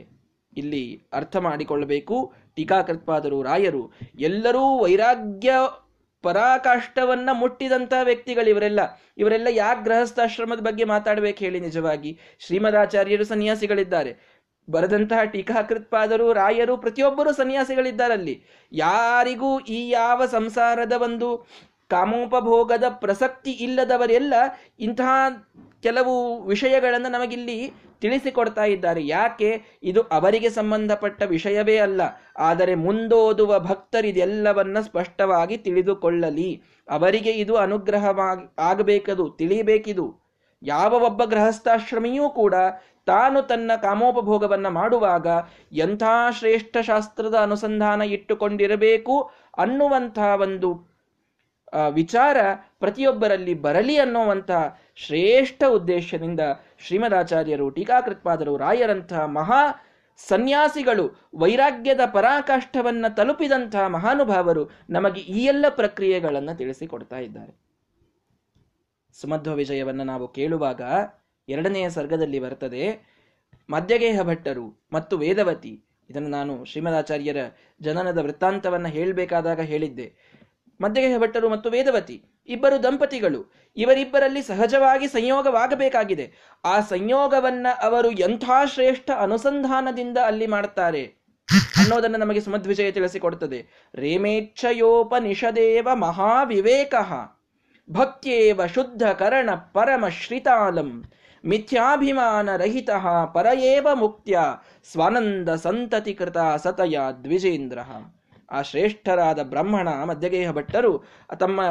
ಇಲ್ಲಿ ಅರ್ಥ ಮಾಡಿಕೊಳ್ಳಬೇಕು. ಟೀಕಾಕೃತ್ಪಾದರು ರಾಯರು, ಎಲ್ಲರೂ ವೈರಾಗ್ಯ ಪರಾಕಾಷ್ಠವನ್ನ ಮುಟ್ಟಿದಂತಹ ವ್ಯಕ್ತಿಗಳು ಇವರೆಲ್ಲ. ಇವರೆಲ್ಲ ಯಾಕೆ ಗೃಹಸ್ಥಾಶ್ರಮದ ಬಗ್ಗೆ ಮಾತಾಡ್ಬೇಕು ಹೇಳಿ ನಿಜವಾಗಿ. ಶ್ರೀಮದಾಚಾರ್ಯರು ಸನ್ಯಾಸಿಗಳಿದ್ದಾರೆ. ಬರೆದಂತಹ ಟೀಕಾಕೃತ್ಪಾದರು, ರಾಯರು, ಪ್ರತಿಯೊಬ್ಬರು ಸನ್ಯಾಸಿಗಳಿದ್ದಾರಲ್ಲಿ ಯಾರಿಗೂ ಈ ಯಾವ ಸಂಸಾರದ ಒಂದು ಕಾಮೋಪಭೋಗದ ಪ್ರಸಕ್ತಿ ಇಲ್ಲದವರೆಲ್ಲ ಇಂತಹ ಕೆಲವು ವಿಷಯಗಳನ್ನು ನಮಗಿಲ್ಲಿ ತಿಳಿಸಿಕೊಡ್ತಾ ಇದ್ದಾರೆ. ಯಾಕೆ? ಇದು ಅವರಿಗೆ ಸಂಬಂಧಪಟ್ಟ ವಿಷಯವೇ ಅಲ್ಲ. ಆದರೆ ಮುಂದೋದುವ ಭಕ್ತರಿದೆಲ್ಲವನ್ನ ಸ್ಪಷ್ಟವಾಗಿ ತಿಳಿದುಕೊಳ್ಳಲಿ. ಅವರಿಗೆ ಇದು ಅನುಗ್ರಹವಾಗಿ ಆಗಬೇಕದು ತಿಳಿಬೇಕಿದು ಯಾವ ಒಬ್ಬ ಗೃಹಸ್ಥಾಶ್ರಮಿಯೂ ಕೂಡ ತಾನು ತನ್ನ ಕಾಮೋಪಭೋಗವನ್ನು ಮಾಡುವಾಗ ಎಂಥ ಶ್ರೇಷ್ಠ ಶಾಸ್ತ್ರದ ಅನುಸಂಧಾನ ಇಟ್ಟುಕೊಂಡಿರಬೇಕು ಅನ್ನುವಂಥ ಒಂದು ವಿಚಾರ ಪ್ರತಿಯೊಬ್ಬರಲ್ಲಿ ಬರಲಿ ಅನ್ನುವಂಥ ಶ್ರೇಷ್ಠ ಉದ್ದೇಶದಿಂದ ಶ್ರೀಮದಾಚಾರ್ಯರು ಟೀಕಾಕೃತ್ಪಾದರು. ರಾಯರಂತಹ ಮಹಾ ಸನ್ಯಾಸಿಗಳು ವೈರಾಗ್ಯದ ಪರಾಕಾಷ್ಠವನ್ನು ತಲುಪಿದಂತಹ ಮಹಾನುಭಾವರು ನಮಗೆ ಈ ಎಲ್ಲ ಪ್ರಕ್ರಿಯೆಗಳನ್ನು ತಿಳಿಸಿಕೊಡ್ತಾ ಇದ್ದಾರೆ. ಸುಮಧ್ವ ವಿಜಯವನ್ನು ನಾವು ಕೇಳುವಾಗ ಎರಡನೆಯ ಸರ್ಗದಲ್ಲಿ ಬರ್ತದೆ, ಮಧ್ಯಗೇಹ ಭಟ್ಟರು ಮತ್ತು ವೇದವತಿ. ಇದನ್ನು ನಾನು ಶ್ರೀಮದಾಚಾರ್ಯರ ಜನನದ ವೃತ್ತಾಂತವನ್ನು ಹೇಳಬೇಕಾದಾಗ ಹೇಳಿದ್ದೆ. ಮಧ್ಯಗೇಹ ಭಟ್ಟರು ಮತ್ತು ವೇದವತಿ. ಇಬ್ಬರು ದಂಪತಿಗಳು. ಇವರಿಬ್ಬರಲ್ಲಿ ಸಹಜವಾಗಿ ಸಂಯೋಗವಾಗಬೇಕಾಗಿದೆ. ಆ ಸಂಯೋಗವನ್ನ ಅವರು ಎಂಥ ಶ್ರೇಷ್ಠ ಅನುಸಂಧಾನದಿಂದ ಅಲ್ಲಿ ಮಾಡುತ್ತಾರೆ ಅನ್ನೋದನ್ನು ನಮಗೆ ಸುಮಧ್ವಿಜಯ ತಿಳಿಸಿಕೊಡುತ್ತದೆ ರೇಮೇಚ್ಛಯೋಪನಿಷದೇವ ಮಹಾವಿವೇಕ. ಭಕ್ತ್ಯೇವ ಶುದ್ಧ ಕರಣ ಪರಮ ಶ್ರಿತಾಲಂ ಮಿಥ್ಯಾಭಿಮಾನ ರಹಿತ ಪರಯೇವ ಮುಕ್ತ್ಯ. ಸ್ವಾನಂದ ಸಂತತಿ ಕೃತ ಸತಯ ದ್ವಿಜೇಂದ್ರ. ಆ ಶ್ರೇಷ್ಠರಾದ ಬ್ರಾಹ್ಮಣ, ಮಧ್ಯಗೇಹ ಭಟ್ಟರು ತಮ್ಮ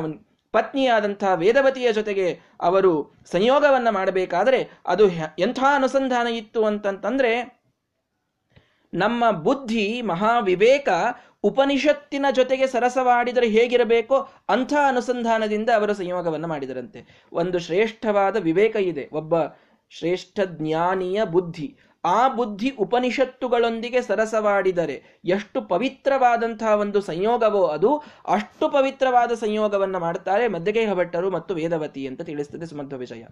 ಪತ್ನಿಯಾದಂತಹ ವೇದವತಿಯ ಜೊತೆಗೆ ಅವರು ಸಂಯೋಗವನ್ನು ಮಾಡಬೇಕಾದರೆ ಅದು ಎಂಥ ಅನುಸಂಧಾನ ಇತ್ತು ಅಂತಂತಂದ್ರೆ ನಮ್ಮ ಬುದ್ಧಿ, ಮಹಾವಿವೇಕ ಉಪನಿಷತ್ತಿನ ಜೊತೆಗೆ ಸರಸವಾಡಿದರೆ ಹೇಗಿರಬೇಕೋ ಅಂಥ ಅನುಸಂಧಾನದಿಂದ ಅವರು ಸಂಯೋಗವನ್ನು ಮಾಡಿದರಂತೆ. ಒಂದು ಶ್ರೇಷ್ಠವಾದ ವಿವೇಕ ಇದೆ. ಒಬ್ಬ ಶ್ರೇಷ್ಠ ಜ್ಞಾನಿಯ ಬುದ್ಧಿ. ಆ ಬುದ್ಧಿ ಉಪನಿಷತ್ತುಗಳೊಂದಿಗೆ ಸರಸವಾಡಿದರೆ ಎಷ್ಟು ಪವಿತ್ರವಾದಂತಹ ಒಂದು ಸಂಯೋಗವೋ ಅದು, ಅಷ್ಟು ಪವಿತ್ರವಾದ ಸಂಯೋಗವನ್ನು ಮಾಡ್ತಾರೆ ಮಧ್ಯಗೇಹ ಭಟ್ಟರು ಮತ್ತು ವೇದವತಿ ಅಂತ ತಿಳಿಸ್ತದೆ ಸುಮಧ್ವ ವಿಜಯ.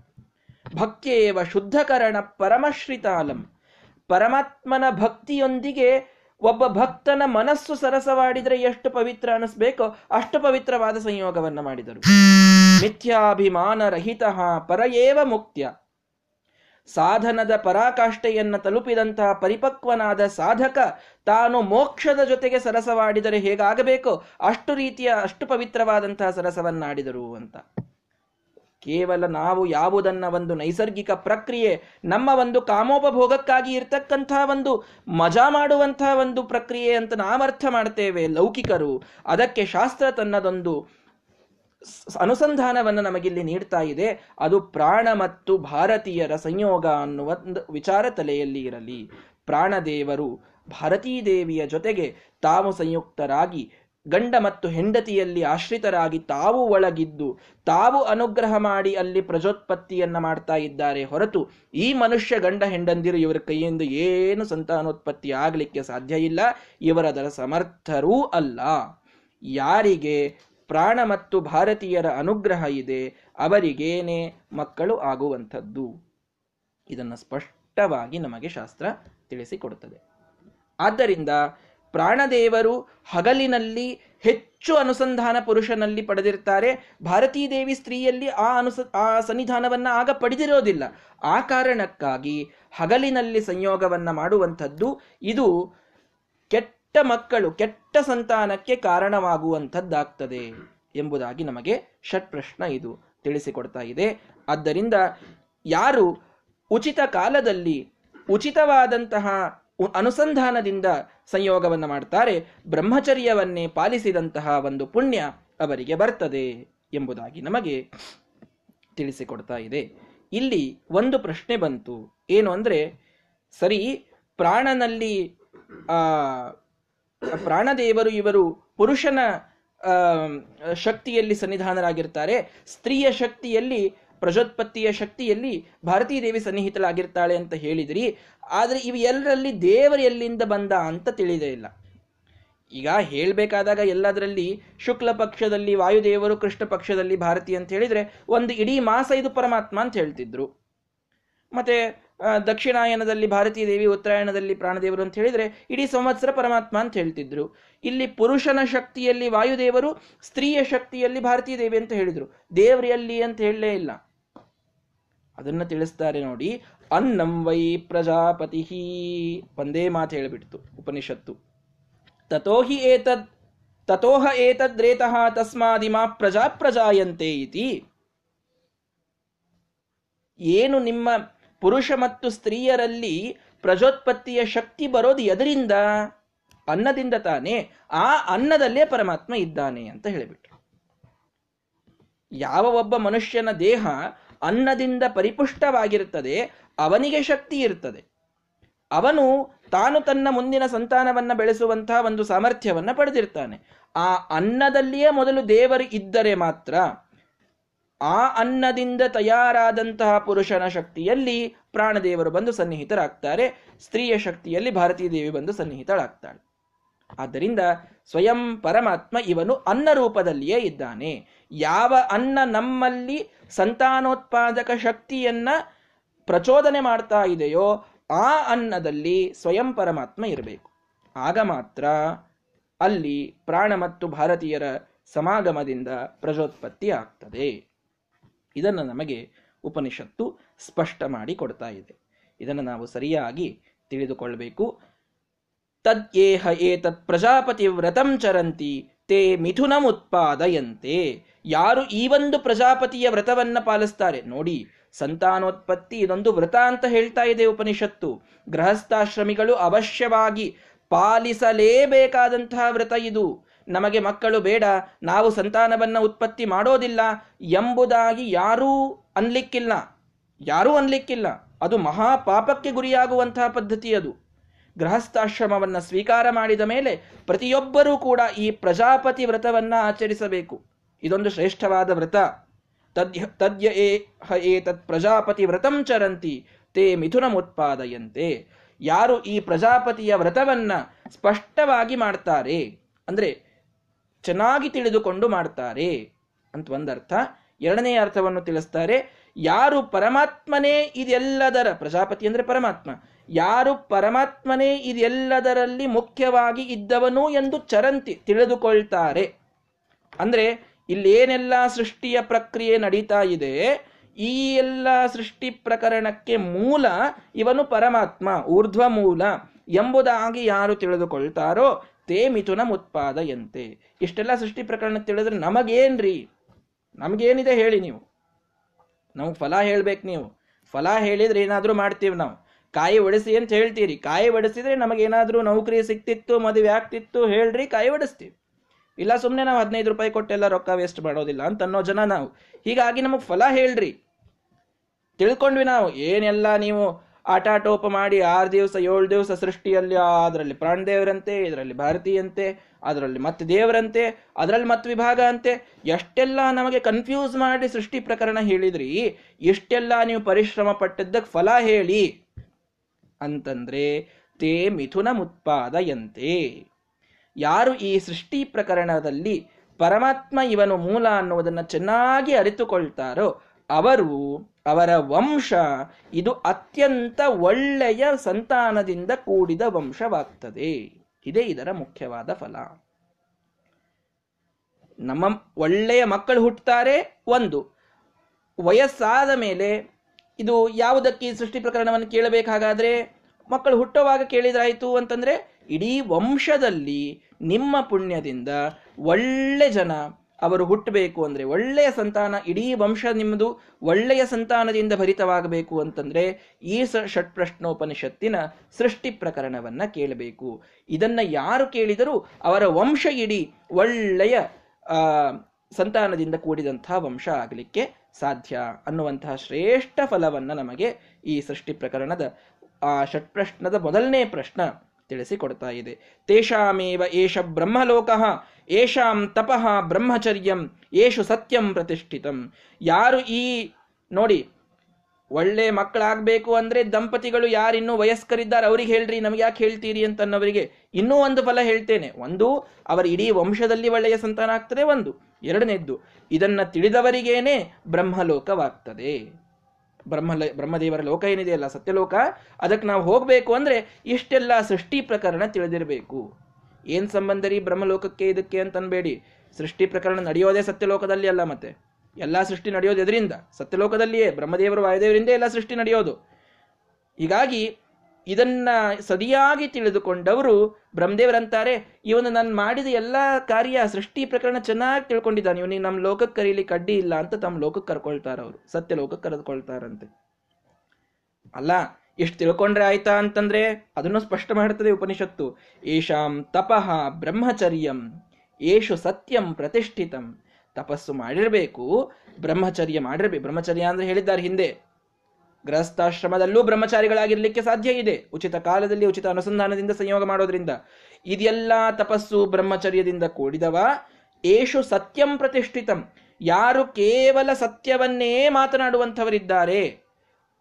ಭಕ್ತಿಯೇವ ಶುದ್ಧಕರಣ ಪರಮಶ್ರಿತಾಲಂ. ಪರಮಾತ್ಮನ ಭಕ್ತಿಯೊಂದಿಗೆ ಒಬ್ಬ ಭಕ್ತನ ಮನಸ್ಸು ಸರಸವಾಡಿದರೆ ಎಷ್ಟು ಪವಿತ್ರ ಅನಿಸ್ಬೇಕೋ ಅಷ್ಟು ಪವಿತ್ರವಾದ ಸಂಯೋಗವನ್ನು ಮಾಡಿದರು. ಮಿಥ್ಯಾಭಿಮಾನ ರಹಿತ ಪರಯೇವ ಮುಕ್ತ್ಯ. ಸಾಧನದ ಪರಾಕಾಷ್ಠೆಯನ್ನು ತಲುಪಿದಂತಹ ಪರಿಪಕ್ವನಾದ ಸಾಧಕ ತಾನು ಮೋಕ್ಷದ ಜೊತೆಗೆ ಸರಸವಾಡಿದರೆ ಹೇಗಾಗಬೇಕು? ಅಷ್ಟು ರೀತಿಯ, ಅಷ್ಟು ಪವಿತ್ರವಾದಂತಹ ಸರಸವನ್ನಾಡಿದರು ಅಂತ. ಕೇವಲ ನಾವು ಯಾವುದನ್ನ ಒಂದು ನೈಸರ್ಗಿಕ ಪ್ರಕ್ರಿಯೆ, ನಮ್ಮ ಒಂದು ಕಾಮೋಪಭೋಗಕ್ಕಾಗಿ ಇರ್ತಕ್ಕಂತಹ ಒಂದು ಮಜಾ ಮಾಡುವಂತಹ ಒಂದು ಪ್ರಕ್ರಿಯೆ ಅಂತ ನಾವರ್ಥ ಮಾಡ್ತೇವೆ ಲೌಕಿಕರು. ಅದಕ್ಕೆ ಶಾಸ್ತ್ರ ತನ್ನದೊಂದು ಅನುಸಂಧಾನವನ್ನು ನಮಗಿಲ್ಲಿ ನೀಡ್ತಾ ಇದೆ. ಅದು ಪ್ರಾಣ ಮತ್ತು ಭಾರತೀಯರ ಸಂಯೋಗ ಅನ್ನುವ ವಿಚಾರ ತಲೆಯಲ್ಲಿ ಇರಲಿ. ಪ್ರಾಣದೇವರು ಭಾರತೀ ದೇವಿಯ ಜೊತೆಗೆ ತಾವು ಸಂಯುಕ್ತರಾಗಿ, ಗಂಡ ಮತ್ತು ಹೆಂಡತಿಯಲ್ಲಿ ಆಶ್ರಿತರಾಗಿ ತಾವು ಒಳಗಿದ್ದು, ತಾವು ಅನುಗ್ರಹ ಮಾಡಿ ಅಲ್ಲಿ ಪ್ರಜೋತ್ಪತ್ತಿಯನ್ನ ಮಾಡ್ತಾ ಇದ್ದಾರೆ ಹೊರತು ಈ ಮನುಷ್ಯ ಗಂಡ ಹೆಂಡಂದಿರು ಇವರ ಕೈಯಿಂದ ಏನು ಸಂತಾನೋತ್ಪತ್ತಿ ಆಗಲಿಕ್ಕೆ ಸಾಧ್ಯ ಇಲ್ಲ. ಇವರದರ ಸಮರ್ಥರೂ ಅಲ್ಲ. ಯಾರಿಗೆ ಪ್ರಾಣ ಮತ್ತು ಭಾರತೀಯರ ಅನುಗ್ರಹ ಇದೆ, ಅವರಿಗೇನೆ ಮಕ್ಕಳು ಆಗುವಂಥದ್ದು. ಇದನ್ನು ಸ್ಪಷ್ಟವಾಗಿ ನಮಗೆ ಶಾಸ್ತ್ರ ತಿಳಿಸಿಕೊಡುತ್ತದೆ. ಆದ್ದರಿಂದ ಪ್ರಾಣದೇವರು ಹಗಲಿನಲ್ಲಿ ಹೆಚ್ಚು ಅನುಸಂಧಾನ ಪುರುಷನಲ್ಲಿ ಪಡೆದಿರ್ತಾರೆ, ಭಾರತೀ ದೇವಿ ಸ್ತ್ರೀಯಲ್ಲಿ ಆ ಅನುಸ, ಆ ಸನ್ನಿಧಾನವನ್ನು ಆಗ ಪಡೆದಿರೋದಿಲ್ಲ. ಆ ಕಾರಣಕ್ಕಾಗಿ ಹಗಲಿನಲ್ಲಿ ಸಂಯೋಗವನ್ನು ಮಾಡುವಂಥದ್ದು ಇದು ಕೆಟ್ಟ ಮಕ್ಕಳು ಕೆಟ್ಟ ಸಂತಾನಕ್ಕೆ ಕಾರಣವಾಗುವಂಥದ್ದಾಗ್ತದೆ ಎಂಬುದಾಗಿ ನಮಗೆ ಷಟ್ ಪ್ರಶ್ನ ಇದು ತಿಳಿಸಿಕೊಡ್ತಾ ಇದೆ. ಆದ್ದರಿಂದ ಯಾರು ಉಚಿತ ಕಾಲದಲ್ಲಿ ಉಚಿತವಾದಂತಹ ಅನುಸಂಧಾನದಿಂದ ಸಂಯೋಗವನ್ನು ಮಾಡ್ತಾರೆ, ಬ್ರಹ್ಮಚರ್ಯವನ್ನೇ ಪಾಲಿಸಿದಂತಹ ಒಂದು ಪುಣ್ಯ ಅವರಿಗೆ ಬರ್ತದೆ ಎಂಬುದಾಗಿ ನಮಗೆ ತಿಳಿಸಿಕೊಡ್ತಾ ಇದೆ. ಇಲ್ಲಿ ಒಂದು ಪ್ರಶ್ನೆ ಬಂತು. ಏನು ಅಂದರೆ, ಸರಿ, ಪ್ರಾಣನಲ್ಲಿ, ಆ ಪ್ರಾಣದೇವರು ಇವರು ಪುರುಷನ ಶಕ್ತಿಯಲ್ಲಿ ಸನ್ನಿಧಾನರಾಗಿರ್ತಾರೆ. ಸ್ತ್ರೀಯ ಶಕ್ತಿಯಲ್ಲಿ, ಪ್ರಜೋತ್ಪತ್ತಿಯ ಶಕ್ತಿಯಲ್ಲಿ ಭಾರತೀ ದೇವಿ ಸನ್ನಿಹಿತಳಾಗಿರ್ತಾಳೆ ಅಂತ ಹೇಳಿದ್ರಿ. ಆದರೆ ಇವು ಎಲ್ಲರಲ್ಲಿ ದೇವರು ಎಲ್ಲಿಂದ ಬಂದ ಅಂತ ತಿಳಿದೇ ಇಲ್ಲ. ಈಗ ಹೇಳಬೇಕಾದಾಗ ಎಲ್ಲದರಲ್ಲಿ ಶುಕ್ಲ ಪಕ್ಷದಲ್ಲಿ ವಾಯುದೇವರು, ಕೃಷ್ಣ ಪಕ್ಷದಲ್ಲಿ ಭಾರತಿ ಅಂತ ಹೇಳಿದ್ರೆ ಒಂದು ಇಡೀ ಮಾಸ ಇದು ಪರಮಾತ್ಮ ಅಂತ ಹೇಳ್ತಿದ್ರು. ಮತ್ತೆ ದಕ್ಷಿಣಾಯನದಲ್ಲಿ ಭಾರತೀಯ ದೇವಿ, ಉತ್ತರಾಯಣದಲ್ಲಿ ಪ್ರಾಣದೇವರು ಅಂತ ಹೇಳಿದ್ರೆ ಇಡೀ ಸಂವತ್ಸರ ಪರಮಾತ್ಮ ಅಂತ ಹೇಳ್ತಿದ್ರು. ಇಲ್ಲಿ ಪುರುಷನ ಶಕ್ತಿಯಲ್ಲಿ ವಾಯುದೇವರು, ಸ್ತ್ರೀಯ ಶಕ್ತಿಯಲ್ಲಿ ಭಾರತೀಯ ದೇವಿ ಅಂತ ಹೇಳಿದರು. ದೇವ್ರಿಯಲ್ಲಿ ಅಂತ ಹೇಳಲೇ ಇಲ್ಲ. ಅದನ್ನ ತಿಳಿಸ್ತಾರೆ ನೋಡಿ. ಅನ್ನಂ ವೈ ಪ್ರಜಾಪತಿ ಒಂದೇ ಮಾತು ಹೇಳಿಬಿಡ್ತು ಉಪನಿಷತ್ತು. ತಥೋಹಿ ಏತದ್ ತಥೋಹ ಏತದ್ರೇತಃ ತಸ್ಮಾದಿಮಾ ಪ್ರಜಾ ಪ್ರಜಾಯಂತೆ ಇತಿ. ಏನು ನಿಮ್ಮ ಪುರುಷ ಮತ್ತು ಸ್ತ್ರೀಯರಲ್ಲಿ ಪ್ರಜೋತ್ಪತ್ತಿಯ ಶಕ್ತಿ ಬರೋದು ಎದರಿಂದ? ಅನ್ನದಿಂದ ತಾನೇ. ಆ ಅನ್ನದಲ್ಲೇ ಪರಮಾತ್ಮ ಇದ್ದಾನೆ ಅಂತ ಹೇಳಿಬಿಟ್ರು. ಯಾವ ಒಬ್ಬ ಮನುಷ್ಯನ ದೇಹ ಅನ್ನದಿಂದ ಪರಿಪುಷ್ಟವಾಗಿರುತ್ತದೆ, ಅವನಿಗೆ ಶಕ್ತಿ ಇರ್ತದೆ ಅವನು ತಾನು ತನ್ನ ಮುಂದಿನ ಸಂತಾನವನ್ನ ಬೆಳೆಸುವಂತಹ ಒಂದು ಸಾಮರ್ಥ್ಯವನ್ನ ಪಡೆದಿರ್ತಾನೆ. ಆ ಅನ್ನದಲ್ಲಿಯೇ ಮೊದಲು ದೇವರು ಇದ್ದರೆ ಮಾತ್ರ ಆ ಅನ್ನದಿಂದ ತಯಾರಾದಂತಹ ಪುರುಷನ ಶಕ್ತಿಯಲ್ಲಿ ಪ್ರಾಣದೇವರು ಬಂದು ಸನ್ನಿಹಿತರಾಗ್ತಾರೆ. ಸ್ತ್ರೀಯ ಶಕ್ತಿಯಲ್ಲಿ ಭಾರತೀಯ ದೇವಿ ಬಂದು ಸನ್ನಿಹಿತಳಾಗ್ತಾಳೆ. ಆದ್ದರಿಂದ ಸ್ವಯಂ ಪರಮಾತ್ಮ ಇವನು ಅನ್ನ ರೂಪದಲ್ಲಿಯೇ ಇದ್ದಾನೆ. ಯಾವ ಅನ್ನ ನಮ್ಮಲ್ಲಿ ಸಂತಾನೋತ್ಪಾದಕ ಶಕ್ತಿಯನ್ನ ಪ್ರಚೋದನೆ ಮಾಡ್ತಾ ಇದೆಯೋ ಆ ಅನ್ನದಲ್ಲಿ ಸ್ವಯಂ ಪರಮಾತ್ಮ ಇರಬೇಕು. ಆಗ ಮಾತ್ರ ಅಲ್ಲಿ ಪ್ರಾಣ ಮತ್ತು ಭಾರತೀಯರ ಸಮಾಗಮದಿಂದ ಪ್ರಜೋತ್ಪತ್ತಿ ಆಗ್ತದೆ. ಇದನ್ನು ನಮಗೆ ಉಪನಿಷತ್ತು ಸ್ಪಷ್ಟ ಮಾಡಿ ಕೊಡ್ತಾ ಇದೆ. ಇದನ್ನು ನಾವು ಸರಿಯಾಗಿ ತಿಳಿದುಕೊಳ್ಳಬೇಕು ತದ್ಯೇಹ ಏತತ್ ಪ್ರಜಾಪತಿ ವ್ರತಂ ಚರಂತಿ ತೇ ಮಿಥುನಮುತ್ಪಾದಯಂತೆ ಯಾರು ಈ ಒಂದು ಪ್ರಜಾಪತಿಯ ವ್ರತವನ್ನ ಪಾಲಿಸ್ತಾರೆ? ನೋಡಿ, ಸಂತಾನೋತ್ಪತ್ತಿ ಇದೊಂದು ವ್ರತ ಅಂತ ಹೇಳ್ತಾ ಇದೆ ಉಪನಿಷತ್ತು. ಗೃಹಸ್ಥಾಶ್ರಮಿಗಳು ಅವಶ್ಯವಾಗಿ ಪಾಲಿಸಲೇಬೇಕಾದಂತಹ ವ್ರತ ಇದು. ನಮಗೆ ಮಕ್ಕಳು ಬೇಡ, ನಾವು ಸಂತಾನವನ್ನು ಉತ್ಪತ್ತಿ ಮಾಡೋದಿಲ್ಲ ಎಂಬುದಾಗಿ ಯಾರೂ ಅನ್ಲಿಕ್ಕಿಲ್ಲ. ಯಾರೂ ಅನ್ಲಿಕ್ಕಿಲ್ಲ. ಅದು ಮಹಾಪಾಪಕ್ಕೆ ಗುರಿಯಾಗುವಂತಹ ಪದ್ಧತಿ ಅದು. ಗೃಹಸ್ಥಾಶ್ರಮವನ್ನು ಸ್ವೀಕಾರ ಮಾಡಿದ ಮೇಲೆ ಪ್ರತಿಯೊಬ್ಬರೂ ಕೂಡ ಈ ಪ್ರಜಾಪತಿ ವ್ರತವನ್ನು ಆಚರಿಸಬೇಕು. ಇದೊಂದು ಶ್ರೇಷ್ಠವಾದ ವ್ರತ. ತದ್ಯ ತದ್ಯ ಏ ಹ ಏ ತತ್ ಪ್ರಜಾಪತಿ ವ್ರತಂ ಚರಂತಿ, ತೇ ಮಿಥುನಮುತ್ಪಾದಯಂತೆ ಯಾರು ಈ ಪ್ರಜಾಪತಿಯ ವ್ರತವನ್ನ ಸ್ಪಷ್ಟವಾಗಿ ಮಾಡ್ತಾರೆ, ಅಂದ್ರೆ ಚೆನ್ನಾಗಿ ತಿಳಿದುಕೊಂಡು ಮಾಡ್ತಾರೆ ಅಂತ ಒಂದರ್ಥ. ಎರಡನೇ ಅರ್ಥವನ್ನು ತಿಳಿಸ್ತಾರೆ, ಯಾರು ಪರಮಾತ್ಮನೇ ಇದೆಲ್ಲದರ, ಪ್ರಜಾಪತಿ ಅಂದ್ರೆ ಪರಮಾತ್ಮ, ಯಾರು ಪರಮಾತ್ಮನೇ ಇದೆಲ್ಲದರಲ್ಲಿ ಮುಖ್ಯವಾಗಿ ಇದ್ದವನು ಎಂದು ಚರಂತಿ ತಿಳಿದುಕೊಳ್ತಾರೆ. ಅಂದ್ರೆ ಇಲ್ಲೇನೆಲ್ಲ ಸೃಷ್ಟಿಯ ಪ್ರಕ್ರಿಯೆ ನಡೀತಾ ಇದೆ, ಈ ಎಲ್ಲ ಸೃಷ್ಟಿ ಪ್ರಕರಣಕ್ಕೆ ಮೂಲ ಇವನು ಪರಮಾತ್ಮ, ಊರ್ಧ್ವ ಮೂಲ ಎಂಬುದಾಗಿ ಯಾರು ತಿಳಿದುಕೊಳ್ತಾರೋ ತೇ ಮಿಥುನ ಮುತ್ಪಾದಯಂತೆ. ಇಷ್ಟೆಲ್ಲ ಸೃಷ್ಟಿ ಪ್ರಕರಣ ತಿಳಿದ್ರೆ ನಮಗೇನ್ರಿ? ನಮಗೇನಿದೆ ಹೇಳಿ ನೀವು. ನಮ್ಗೆ ಫಲ ಹೇಳ್ಬೇಕು ನೀವು. ಫಲ ಹೇಳಿದ್ರೆ ಏನಾದರೂ ಮಾಡ್ತೀವಿ ನಾವು. ಕಾಯಿ ಒಡಿಸಿ ಅಂತ ಹೇಳ್ತೀರಿ. ಕಾಯಿ ಒಡಿಸಿದ್ರೆ ನಮಗೇನಾದರೂ ನೌಕರಿ ಸಿಕ್ತಿತ್ತು, ಮದುವೆ ಆಗ್ತಿತ್ತು, ಹೇಳ್ರಿ ಕಾಯಿ ಒಡಿಸ್ತೀವಿ. ಇಲ್ಲ ಸುಮ್ಮನೆ ನಾವು ಹದಿನೈದು ರೂಪಾಯಿ ಕೊಟ್ಟೆಲ್ಲ ರೊಕ್ಕ ವೇಸ್ಟ್ ಮಾಡೋದಿಲ್ಲ ಅಂತ ಅನ್ನೋ ಜನ ನಾವು. ಹೀಗಾಗಿ ನಮಗೆ ಫಲ ಹೇಳ್ರಿ. ತಿಳ್ಕೊಂಡ್ವಿ ನಾವು. ಏನೆಲ್ಲ ನೀವು ಆಟಾಟೋಪ ಮಾಡಿ ಆರು ದಿವಸ, ಏಳು ದಿವಸ ಸೃಷ್ಟಿಯಲ್ಲಿ ಅದರಲ್ಲಿ ಪ್ರಾಣದೇವರಂತೆ ಇದರಲ್ಲಿ ಭಾರತೀಯಂತೆ, ಅದರಲ್ಲಿ ಮತ್ತೆ ದೇವರಂತೆ, ಅದರಲ್ಲಿ ಮತ್ತೆ ವಿಭಾಗ ಅಂತೆ. ಎಷ್ಟೆಲ್ಲ ನಮಗೆ ಕನ್ಫ್ಯೂಸ್ ಮಾಡಿ ಸೃಷ್ಟಿ ಪ್ರಕರಣ ಹೇಳಿದ್ರಿ. ಇಷ್ಟೆಲ್ಲ ನೀವು ಪರಿಶ್ರಮ ಪಟ್ಟದ್ದಕ್ಕೆ ಫಲ ಹೇಳಿ. ಅಂತಂದ್ರೆ, ತೇ ಮಿಥುನ ಮುತ್ಪಾದಯಂತೆ. ಯಾರು ಈ ಸೃಷ್ಟಿ ಪ್ರಕರಣದಲ್ಲಿ ಪರಮಾತ್ಮ ಇವನು ಮೂಲ ಅನ್ನುವುದನ್ನು ಚೆನ್ನಾಗಿ ಅರಿತುಕೊಳ್ತಾರೋ ಅವರು ಅವರ ವಂಶ ಇದು ಅತ್ಯಂತ ಒಳ್ಳೆಯ ಸಂತಾನದಿಂದ ಕೂಡಿದ ವಂಶವಾಗ್ತದೆ. ಇದೇ ಇದರ ಮುಖ್ಯವಾದ ಫಲ. ನಮ್ಮ ಒಳ್ಳೆಯ ಮಕ್ಕಳು ಹುಟ್ಟುತ್ತಾರೆ ಒಂದು. ವಯಸ್ಸಾದ ಮೇಲೆ ಇದು ಯಾವುದಕ್ಕೆ ಸೃಷ್ಟಿ ಪ್ರಕರಣವನ್ನು ಕೇಳಬೇಕಾಗಾದ್ರೆ, ಮಕ್ಕಳು ಹುಟ್ಟುವಾಗ ಕೇಳಿದ್ರಾಯ್ತು ಅಂತಂದ್ರೆ ಇಡೀ ವಂಶದಲ್ಲಿ ನಿಮ್ಮ ಪುಣ್ಯದಿಂದ ಒಳ್ಳೆ ಜನ ಅವರು ಹುಟ್ಟಬೇಕು ಅಂದರೆ ಒಳ್ಳೆಯ ಸಂತಾನ, ಇಡೀ ವಂಶ ನಿಮ್ಮದು ಒಳ್ಳೆಯ ಸಂತಾನದಿಂದ ಭರಿತವಾಗಬೇಕು ಅಂತಂದರೆ ಈ ಷಟ್ ಪ್ರಶ್ನೋಪನಿಷತ್ತಿನ ಸೃಷ್ಟಿ ಪ್ರಕರಣವನ್ನು ಕೇಳಬೇಕು. ಇದನ್ನು ಯಾರು ಕೇಳಿದರೂ ಅವರ ವಂಶ ಇಡೀ ಒಳ್ಳೆಯ ಸಂತಾನದಿಂದ ಕೂಡಿದಂತಹ ವಂಶ ಆಗಲಿಕ್ಕೆ ಸಾಧ್ಯ ಅನ್ನುವಂತಹ ಶ್ರೇಷ್ಠ ಫಲವನ್ನು ನಮಗೆ ಈ ಸೃಷ್ಟಿ ಪ್ರಕರಣದ, ಆ ಷಟ್ಪ್ರಶ್ನದ ಮೊದಲನೇ ಪ್ರಶ್ನ ತಿಳಿಸಿಕೊಡ್ತಾ ಇದೆ. ತೇಷಾಮೇವ ಏಷ ಬ್ರಹ್ಮಲೋಕ, ಏಷಾಂ ತಪಃ ಬ್ರಹ್ಮಚರ್ಯಂ, ಏಷು ಸತ್ಯಂ ಪ್ರತಿಷ್ಠಿತಂ. ಯಾರು ಈ, ನೋಡಿ, ಒಳ್ಳೆ ಮಕ್ಕಳಾಗಬೇಕು ಅಂದರೆ ದಂಪತಿಗಳು ಯಾರಿನ್ನೂ ವಯಸ್ಕರಿದ್ದಾರೆ, ಅವ್ರಿಗೆ ಹೇಳ್ರಿ, ನಮ್ಗೆ ಯಾಕೆ ಹೇಳ್ತೀರಿ ಅಂತನ್ನವರಿಗೆ ಇನ್ನೂ ಒಂದು ಫಲ ಹೇಳ್ತೇನೆ. ಒಂದು, ಅವರ ಇಡೀ ವಂಶದಲ್ಲಿ ಒಳ್ಳೆಯ ಸಂತಾನ ಆಗ್ತದೆ, ಒಂದು. ಎರಡನೇದ್ದು, ಇದನ್ನು ತಿಳಿದವರಿಗೇನೆ ಬ್ರಹ್ಮಲೋಕವಾಗ್ತದೆ. ಬ್ರಹ್ಮ ಬ್ರಹ್ಮದೇವರ ಲೋಕ ಏನಿದೆಯಲ್ಲ, ಸತ್ಯಲೋಕ, ಅದಕ್ಕೆ ನಾವು ಹೋಗಬೇಕು ಅಂದರೆ ಇಷ್ಟೆಲ್ಲ ಸೃಷ್ಟಿ ಪ್ರಕರಣ ತಿಳಿದಿರಬೇಕು. ಏನು ಸಂಬಂಧ ರೀ ಬ್ರಹ್ಮಲೋಕಕ್ಕೆ ಇದಕ್ಕೆ ಅಂತನ್ಬೇಡಿ ಸೃಷ್ಟಿ ಪ್ರಕರಣ ನಡೆಯೋದೇ ಸತ್ಯಲೋಕದಲ್ಲಿ ಅಲ್ಲ ಮತ್ತೆ. ಎಲ್ಲ ಸೃಷ್ಟಿ ನಡೆಯೋದು ಎದರಿಂದ. ಸತ್ಯಲೋಕದಲ್ಲಿಯೇ, ಬ್ರಹ್ಮದೇವರು ವಾಯುದೇವರಿಂದ ಎಲ್ಲ ಸೃಷ್ಟಿ ನಡೆಯೋದು. ಹೀಗಾಗಿ ಇದನ್ನ ಸರಿಯಾಗಿ ತಿಳಿದುಕೊಂಡವರು ಬ್ರಹ್ಮದೇವರಂತಾರೆ. ಇವನು ನಾನು ಮಾಡಿದ ಎಲ್ಲ ಕಾರ್ಯ ಸೃಷ್ಟಿ ಪ್ರಕರಣ ಚೆನ್ನಾಗಿ ತಿಳ್ಕೊಂಡಿದ್ದಾನೆ. ಇವನಿಗೆ ನಮ್ಮ ಲೋಕಕ್ಕೆ ಕರೀಲಿ ಕಡ್ಡಿ ಇಲ್ಲ ಅಂತ ತಮ್ಮ ಲೋಕಕ್ಕೆ ಕರ್ಕೊಳ್ತಾರ ಅವರು. ಸತ್ಯ ಲೋಕಕ್ಕೆ ಕರೆದುಕೊಳ್ತಾರಂತೆ. ಅಲ್ಲ ಎಷ್ಟು ತಿಳ್ಕೊಂಡ್ರೆ ಆಯ್ತಾ ಅಂತಂದ್ರೆ ಅದನ್ನು ಸ್ಪಷ್ಟ ಮಾಡ್ತದೆ ಉಪನಿಷತ್ತು. ಏಷಾಂ ತಪಃ ಬ್ರಹ್ಮಚರ್ಯಂ, ಏಷು ಸತ್ಯಂ ಪ್ರತಿಷ್ಠಿತಂ. ತಪಸ್ಸು ಮಾಡಿರಬೇಕು, ಬ್ರಹ್ಮಚರ್ಯ ಮಾಡಿರ್ಬೇಕು. ಬ್ರಹ್ಮಚರ್ಯ ಅಂದ್ರೆ ಹೇಳಿದ್ದಾರೆ ಹಿಂದೆ. ಗೃಹಸ್ಥಾಶ್ರಮದಲ್ಲೂ ಬ್ರಹ್ಮಚಾರಿಗಳಾಗಿರ್ಲಿಕ್ಕೆ ಸಾಧ್ಯ ಇದೆ. ಉಚಿತ ಕಾಲದಲ್ಲಿ ಉಚಿತ ಅನುಸಂಧಾನದಿಂದ ಸಂಯೋಗ ಮಾಡೋದ್ರಿಂದ. ಇದೆಲ್ಲ ತಪಸ್ಸು ಬ್ರಹ್ಮಚರ್ಯದಿಂದ ಕೂಡಿದವ. ಏಷು ಸತ್ಯಂ ಪ್ರತಿಷ್ಠಿತಂ. ಯಾರು ಕೇವಲ ಸತ್ಯವನ್ನೇ ಮಾತನಾಡುವಂಥವರಿದ್ದಾರೆ.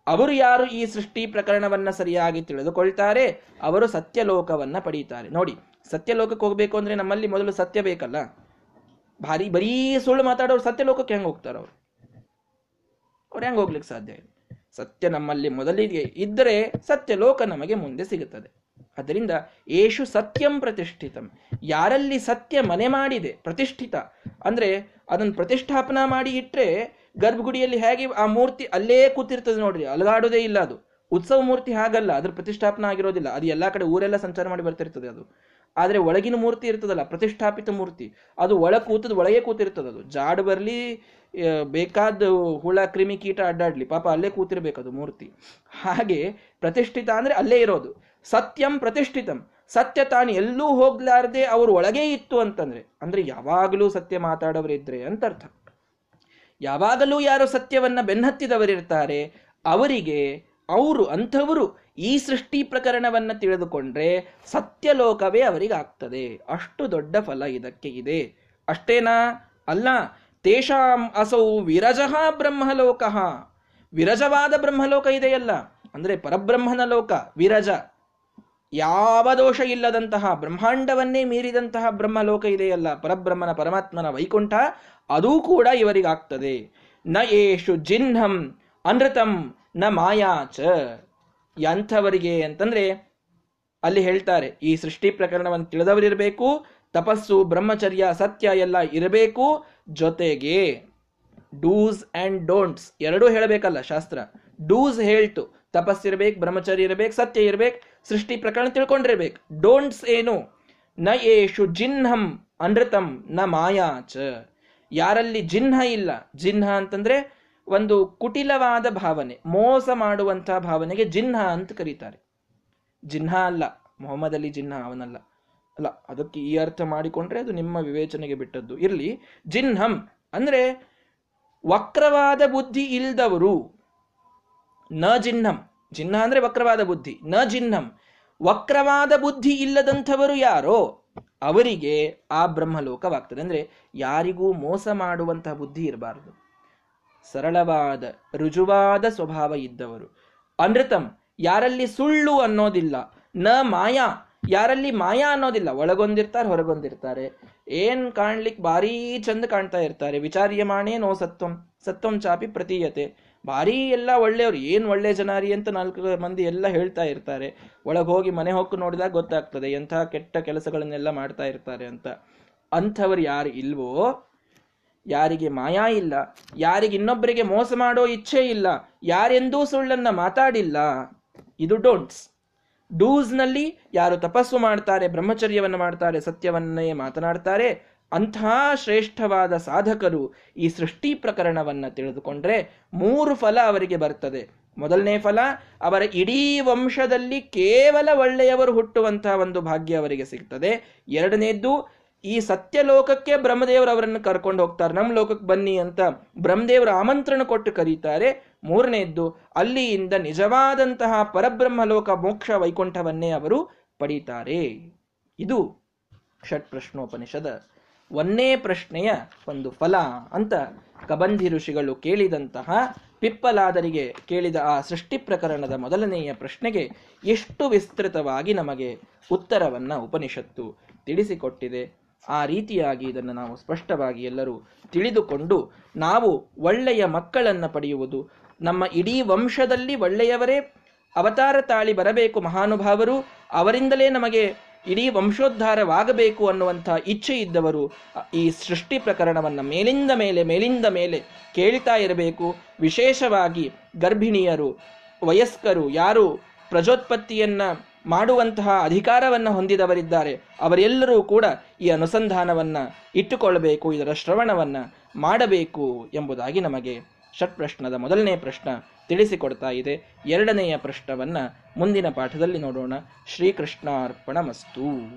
ಅವರು ಯಾರು ಈ ಸೃಷ್ಟಿ ಪ್ರಕರಣವನ್ನ ಸರಿಯಾಗಿ ತಿಳಿದುಕೊಳ್ತಾರೆ? ಅವರು ಸತ್ಯಲೋಕವನ್ನ ಪಡೀತಾರೆ. ನೋಡಿ, ಸತ್ಯಲೋಕಕ್ಕೆ ಹೋಗ್ಬೇಕು ಅಂದ್ರೆ ನಮ್ಮಲ್ಲಿ ಮೊದಲು ಸತ್ಯ ಬೇಕಲ್ಲ? ಭಾರಿ ಬರೀ ಸುಳ್ಳು ಮಾತಾಡೋರು ಸತ್ಯಲೋಕಕ್ಕೆ ಹೆಂಗೆ ಹೋಗ್ತಾರೆ ಅವರು ಅವ್ರು ಹೆಂಗೆ ಹೋಗ್ಲಿಕ್ಕೆ ಸಾಧ್ಯ ಇಲ್ಲ? ಸತ್ಯ ನಮ್ಮಲ್ಲಿ ಮೊದಲಿಗೆ ಇದ್ದರೆ ಸತ್ಯ ಲೋಕ ನಮಗೆ ಮುಂದೆ ಸಿಗುತ್ತದೆ. ಅದರಿಂದ ಏಷು ಸತ್ಯಂ ಪ್ರತಿಷ್ಠಿತಂ. ಯಾರಲ್ಲಿ ಸತ್ಯ ಮನೆ ಮಾಡಿದೆ, ಪ್ರತಿಷ್ಠಿತ, ಅಂದ್ರೆ ಅದನ್ನು ಪ್ರತಿಷ್ಠಾಪನಾ ಮಾಡಿ ಇಟ್ಟರೆ ಗರ್ಭಗುಡಿಯಲ್ಲಿ ಹೇಗೆ ಆ ಮೂರ್ತಿ ಅಲ್ಲೇ ಕೂತಿರ್ತದೆ ನೋಡ್ರಿ, ಅಲಗಾಡೋದೇ ಇಲ್ಲ ಅದು. ಉತ್ಸವ ಮೂರ್ತಿ ಹಾಗಲ್ಲ, ಅದ್ರ ಪ್ರತಿಷ್ಠಾಪನ ಆಗಿರೋದಿಲ್ಲ. ಅದು ಎಲ್ಲಾ ಕಡೆ ಊರೆಲ್ಲ ಸಂಚಾರ ಮಾಡಿ ಬರ್ತಿರ್ತದೆ ಅದು. ಆದ್ರೆ ಒಳಗಿನ ಮೂರ್ತಿ ಇರ್ತದಲ್ಲ, ಪ್ರತಿಷ್ಠಾಪಿತ ಮೂರ್ತಿ, ಅದು ಒಳ ಕೂತದ ಒಳಗೆ ಕೂತಿರ್ತದ ಅದು. ಜಾಡ್ ಬರಲಿ ಬೇಕಾದ ಹುಳ, ಕ್ರಿಮಿ ಕೀಟ ಅಡ್ಡಾಡ್ಲಿ, ಪಾಪ ಅಲ್ಲೇ ಕೂತಿರ್ಬೇಕದು ಮೂರ್ತಿ. ಹಾಗೆ ಪ್ರತಿಷ್ಠಿತ ಅಂದ್ರೆ ಅಲ್ಲೇ ಇರೋದು. ಸತ್ಯಂ ಪ್ರತಿಷ್ಠಿತಂ. ಸತ್ಯ ತಾನು, ಎಲ್ಲೂ ಹೋಗ್ಲಾರ್ದೆ ಅವರು ಒಳಗೆ ಇತ್ತು ಅಂತಂದ್ರೆ. ಅಂದ್ರೆ ಯಾವಾಗಲೂ ಸತ್ಯ ಮಾತಾಡೋರಿದ್ರೆ ಅಂತ ಅರ್ಥ. ಯಾವಾಗಲೂ ಯಾರು ಸತ್ಯವನ್ನ ಬೆನ್ನತ್ತಿದವರಿರ್ತಾರೆ ಅವರಿಗೆ ಅವರು ಅಂಥವರು ಈ ಸೃಷ್ಟಿ ಪ್ರಕರಣವನ್ನು ತಿಳಿದುಕೊಂಡ್ರೆ ಸತ್ಯಲೋಕವೇ ಅವರಿಗಾಗ್ತದೆ. ಅಷ್ಟು ದೊಡ್ಡ ಫಲ ಇದಕ್ಕೆ ಇದೆ. ಅಷ್ಟೇನಾ? ಅಲ್ಲ, ತೇಷಾಂ ಅಸೌ ವಿರಜಃ ಬ್ರಹ್ಮಲೋಕ. ವಿರಜವಾದ ಬ್ರಹ್ಮಲೋಕ ಇದೆಯಲ್ಲ? ಅಂದರೆ ಪರಬ್ರಹ್ಮನ ಲೋಕ, ವಿರಜ. ಯಾವ ದೋಷ ಇಲ್ಲದಂತಹ, ಬ್ರಹ್ಮಾಂಡವನ್ನೇ ಮೀರಿದಂತಹ ಬ್ರಹ್ಮಲೋಕ ಇದೆಯಲ್ಲ? ಪರಬ್ರಹ್ಮನ ಪರಮಾತ್ಮನ ವೈಕುಂಠ, ಅದೂ ಕೂಡ ಇವರಿಗಾಗ್ತದೆ. ನ ಏಷು ಜಿಹ್ನಂ ಅನೃತಂ ನ ಮಾಯಾಚ ಎಂಥವರಿಗೆ ಅಂತಂದ್ರೆ ಅಲ್ಲಿ ಹೇಳ್ತಾರೆ, ಈ ಸೃಷ್ಟಿ ಪ್ರಕರಣವನ್ನು ತಿಳಿದವರಿರಬೇಕು, ತಪಸ್ಸು, ಬ್ರಹ್ಮಚರ್ಯ, ಸತ್ಯ ಎಲ್ಲ ಇರಬೇಕು, ಜೊತೆಗೆ ಡೂಸ್ ಅಂಡ್ ಡೋಂಟ್ಸ್ ಎರಡೂ ಹೇಳಬೇಕಲ್ಲ ಶಾಸ್ತ್ರ. ಡೂಸ್ ಹೇಳ್ತು ತಪಸ್ಸಿರ್ಬೇಕು ಬ್ರಹ್ಮಚರ್ಯ ಇರಬೇಕು, ಸತ್ಯ ಇರಬೇಕು, ಸೃಷ್ಟಿ ಪ್ರಕರಣ ತಿಳ್ಕೊಂಡಿರ್ಬೇಕು. ಡೋಂಟ್ಸ್ ಏನು? ನ ಏಷು ಜಿಹ್ನಂ ಅನೃತಂ ನ ಮಾಯಾಚ ಯಾರಲ್ಲಿ ಜಿಹ್ನ ಇಲ್ಲ ಜಿಹ್ನ ಅಂತಂದ್ರೆ ಒಂದು ಕುಟಿಲವಾದ ಭಾವನೆ, ಮೋಸ ಮಾಡುವಂತಹ ಭಾವನೆಗೆ ಜಿನ್ಹ ಅಂತ ಕರೀತಾರೆ. ಜಿನ್ಹ ಅಲ್ಲ ಮೊಹಮ್ಮದ್ ಅಲಿ ಜಿನ್ಹ ಅವನಲ್ಲ. ಅಲ್ಲ, ಅದಕ್ಕೆ ಈ ಅರ್ಥ ಮಾಡಿಕೊಂಡ್ರೆ ಅದು ನಿಮ್ಮ ವಿವೇಚನೆಗೆ ಬಿಟ್ಟದ್ದು. ಇರಲಿ, ಜಿನ್ಹಂ ಅಂದ್ರೆ ವಕ್ರವಾದ ಬುದ್ಧಿ ಇಲ್ದವರು, ನ ಜಿನ್ನಂ ಜಿನ್ನ ಅಂದ್ರೆ ವಕ್ರವಾದ ಬುದ್ಧಿ, ನ ಜಿನ್ನಂ ವಕ್ರವಾದ ಬುದ್ಧಿ ಇಲ್ಲದಂಥವರು ಯಾರೋ, ಅವರಿಗೆ ಆ ಬ್ರಹ್ಮಲೋಕವಾಗ್ತದೆ. ಅಂದ್ರೆ ಯಾರಿಗೂ ಮೋಸ ಮಾಡುವಂತಹ ಬುದ್ಧಿ ಇರಬಾರದು. ಸರಳವಾದ, ರುಜುವಾದ ಸ್ವಭಾವ ಇದ್ದವರು. ಅನೃತಂ ಯಾರಲ್ಲಿ ಸುಳ್ಳು ಅನ್ನೋದಿಲ್ಲ. ನ ಮಾಯಾ, ಯಾರಲ್ಲಿ ಮಾಯಾ ಅನ್ನೋದಿಲ್ಲ. ಒಳಗೊಂದಿರ್ತಾರೆ, ಹೊರಗೊಂದಿರ್ತಾರೆ. ಏನ್ ಕಾಣ್ಲಿಕ್ಕೆ ಭಾರಿ ಚಂದ ಕಾಣ್ತಾ ಇರ್ತಾರೆ. ವಿಚಾರ್ಯಮಾಣೇ ನೋ ಸತ್ವಂ ಸತ್ವಂ ಚಾಪಿ ಪ್ರತೀಯತೆ. ಭಾರಿ ಎಲ್ಲ ಒಳ್ಳೆಯವ್ರು, ಏನ್ ಒಳ್ಳೆ ಜನಾರಿ ಅಂತ ನಾಲ್ಕು ಮಂದಿ ಎಲ್ಲ ಹೇಳ್ತಾ ಇರ್ತಾರೆ. ಒಳಗೆ ಹೋಗಿ ಮನೆ ಹೋಗಿ ನೋಡಿದಾಗ ಗೊತ್ತಾಗ್ತದೆ ಎಂಥ ಕೆಟ್ಟ ಕೆಲಸಗಳನ್ನೆಲ್ಲ ಮಾಡ್ತಾ ಇರ್ತಾರೆ ಅಂತ. ಅಂಥವ್ರು ಯಾರು ಇಲ್ವೋ ಯಾರಿಗೆ ಮಾಯಾ ಇಲ್ಲ, ಯಾರಿಗೆ ಇನ್ನೊಬ್ಬರಿಗೆ ಮೋಸ ಮಾಡೋ ಇಚ್ಛೆ ಇಲ್ಲ, ಯಾರೆಂದೂ ಸುಳ್ಳನ್ನ ಮಾತಾಡಿಲ್ಲ. ಇದು ಡೋಂಟ್ಸ್. ಡೂಸ್ನಲ್ಲಿ ಯಾರು ತಪಸ್ಸು ಮಾಡ್ತಾರೆ, ಬ್ರಹ್ಮಚರ್ಯವನ್ನು ಮಾಡ್ತಾರೆ, ಸತ್ಯವನ್ನೇ ಮಾತನಾಡ್ತಾರೆ, ಅಂಥ ಶ್ರೇಷ್ಠವಾದ ಸಾಧಕರು ಈ ಸೃಷ್ಟಿ ಪ್ರಕರಣವನ್ನು ತಿಳಿದುಕೊಂಡ್ರೆ ಮೂರು ಫಲ ಅವರಿಗೆ ಬರ್ತದೆ. ಮೊದಲನೇ ಫಲ, ಅವರ ಇಡೀ ವಂಶದಲ್ಲಿ ಕೇವಲ ಒಳ್ಳೆಯವರು ಹುಟ್ಟುವಂತಹ ಒಂದು ಭಾಗ್ಯ ಅವರಿಗೆ ಸಿಗ್ತದೆ. ಎರಡನೇದ್ದು ಈ ಸತ್ಯಲೋಕಕ್ಕೆ ಬ್ರಹ್ಮದೇವರು ಅವರನ್ನು ಕರ್ಕೊಂಡು ಹೋಗ್ತಾರೆ. ನಮ್ಮ ಲೋಕಕ್ಕೆ ಬನ್ನಿ ಅಂತ ಬ್ರಹ್ಮದೇವರು ಆಮಂತ್ರಣ ಕೊಟ್ಟು ಕರೀತಾರೆ. ಮೂರನೆಯದ್ದು ಅಲ್ಲಿಯಿಂದ ನಿಜವಾದಂತಹ ಪರಬ್ರಹ್ಮ ಲೋಕ ಮೋಕ್ಷ ವೈಕುಂಠವನ್ನೇ ಅವರು ಪಡೀತಾರೆ. ಇದು ಷಟ್ ಪ್ರಶ್ನೋಪನಿಷದ ಒಂದೇ ಪ್ರಶ್ನೆಯ ಒಂದು ಫಲ ಅಂತ ಕಬಂಧಿ ಋಷಿಗಳು ಕೇಳಿದಂತಹ ಪಿಪ್ಪಲಾದರಿಗೆ ಕೇಳಿದ ಆ ಸೃಷ್ಟಿ ಪ್ರಕರಣದ ಮೊದಲನೆಯ ಪ್ರಶ್ನೆಗೆ ಎಷ್ಟು ವಿಸ್ತೃತವಾಗಿ ನಮಗೆ ಉತ್ತರವನ್ನು ಉಪನಿಷತ್ತು ತಿಳಿಸಿಕೊಟ್ಟಿದೆ. ಆ ರೀತಿಯಾಗಿ ಇದನ್ನು ನಾವು ಸ್ಪಷ್ಟವಾಗಿ ಎಲ್ಲರೂ ತಿಳಿದುಕೊಂಡು ನಾವು ಒಳ್ಳೆಯ ಮಕ್ಕಳನ್ನು ಪಡೆಯುವುದು. ನಮ್ಮ ಇಡೀ ವಂಶದಲ್ಲಿ ಒಳ್ಳೆಯವರೇ, ಅವತಾರ ತಾಳಿ ಬರಬೇಕು ಮಹಾನುಭಾವರು, ಅವರಿಂದಲೇ ನಮಗೆ ಇಡೀ ವಂಶೋದ್ಧಾರವಾಗಬೇಕು ಅನ್ನುವಂಥ ಇಚ್ಛೆ ಇದ್ದವರು ಈ ಸೃಷ್ಟಿ ಪ್ರಕರಣವನ್ನು ಮೇಲಿಂದ ಮೇಲೆ ಮೇಲಿಂದ ಮೇಲೆ ಕೇಳ್ತಾ ಇರಬೇಕು. ವಿಶೇಷವಾಗಿ ಗರ್ಭಿಣಿಯರು, ವಯಸ್ಕರು, ಯಾರು ಪ್ರಜೋತ್ಪತ್ತಿಯನ್ನ ಮಾಡುವಂತಹ ಅಧಿಕಾರವನ್ನು ಹೊಂದಿದವರಿದ್ದಾರೆ. ಅವರೆಲ್ಲರೂ ಕೂಡ ಈ ಅನುಸಂಧಾನವನ್ನು ಇಟ್ಟುಕೊಳ್ಳಬೇಕು, ಇದರ ಶ್ರವಣವನ್ನು ಮಾಡಬೇಕು ಎಂಬುದಾಗಿ ನಮಗೆ ಷಟ್ಪ್ರಶ್ನದ ಮೊದಲನೇ ಪ್ರಶ್ನ ತಿಳಿಸಿಕೊಡ್ತಾ ಇದೆ. ಎರಡನೆಯ ಪ್ರಶ್ನವನ್ನು ಮುಂದಿನ ಪಾಠದಲ್ಲಿ ನೋಡೋಣ. ಶ್ರೀಕೃಷ್ಣಾರ್ಪಣ ಮಸ್ತು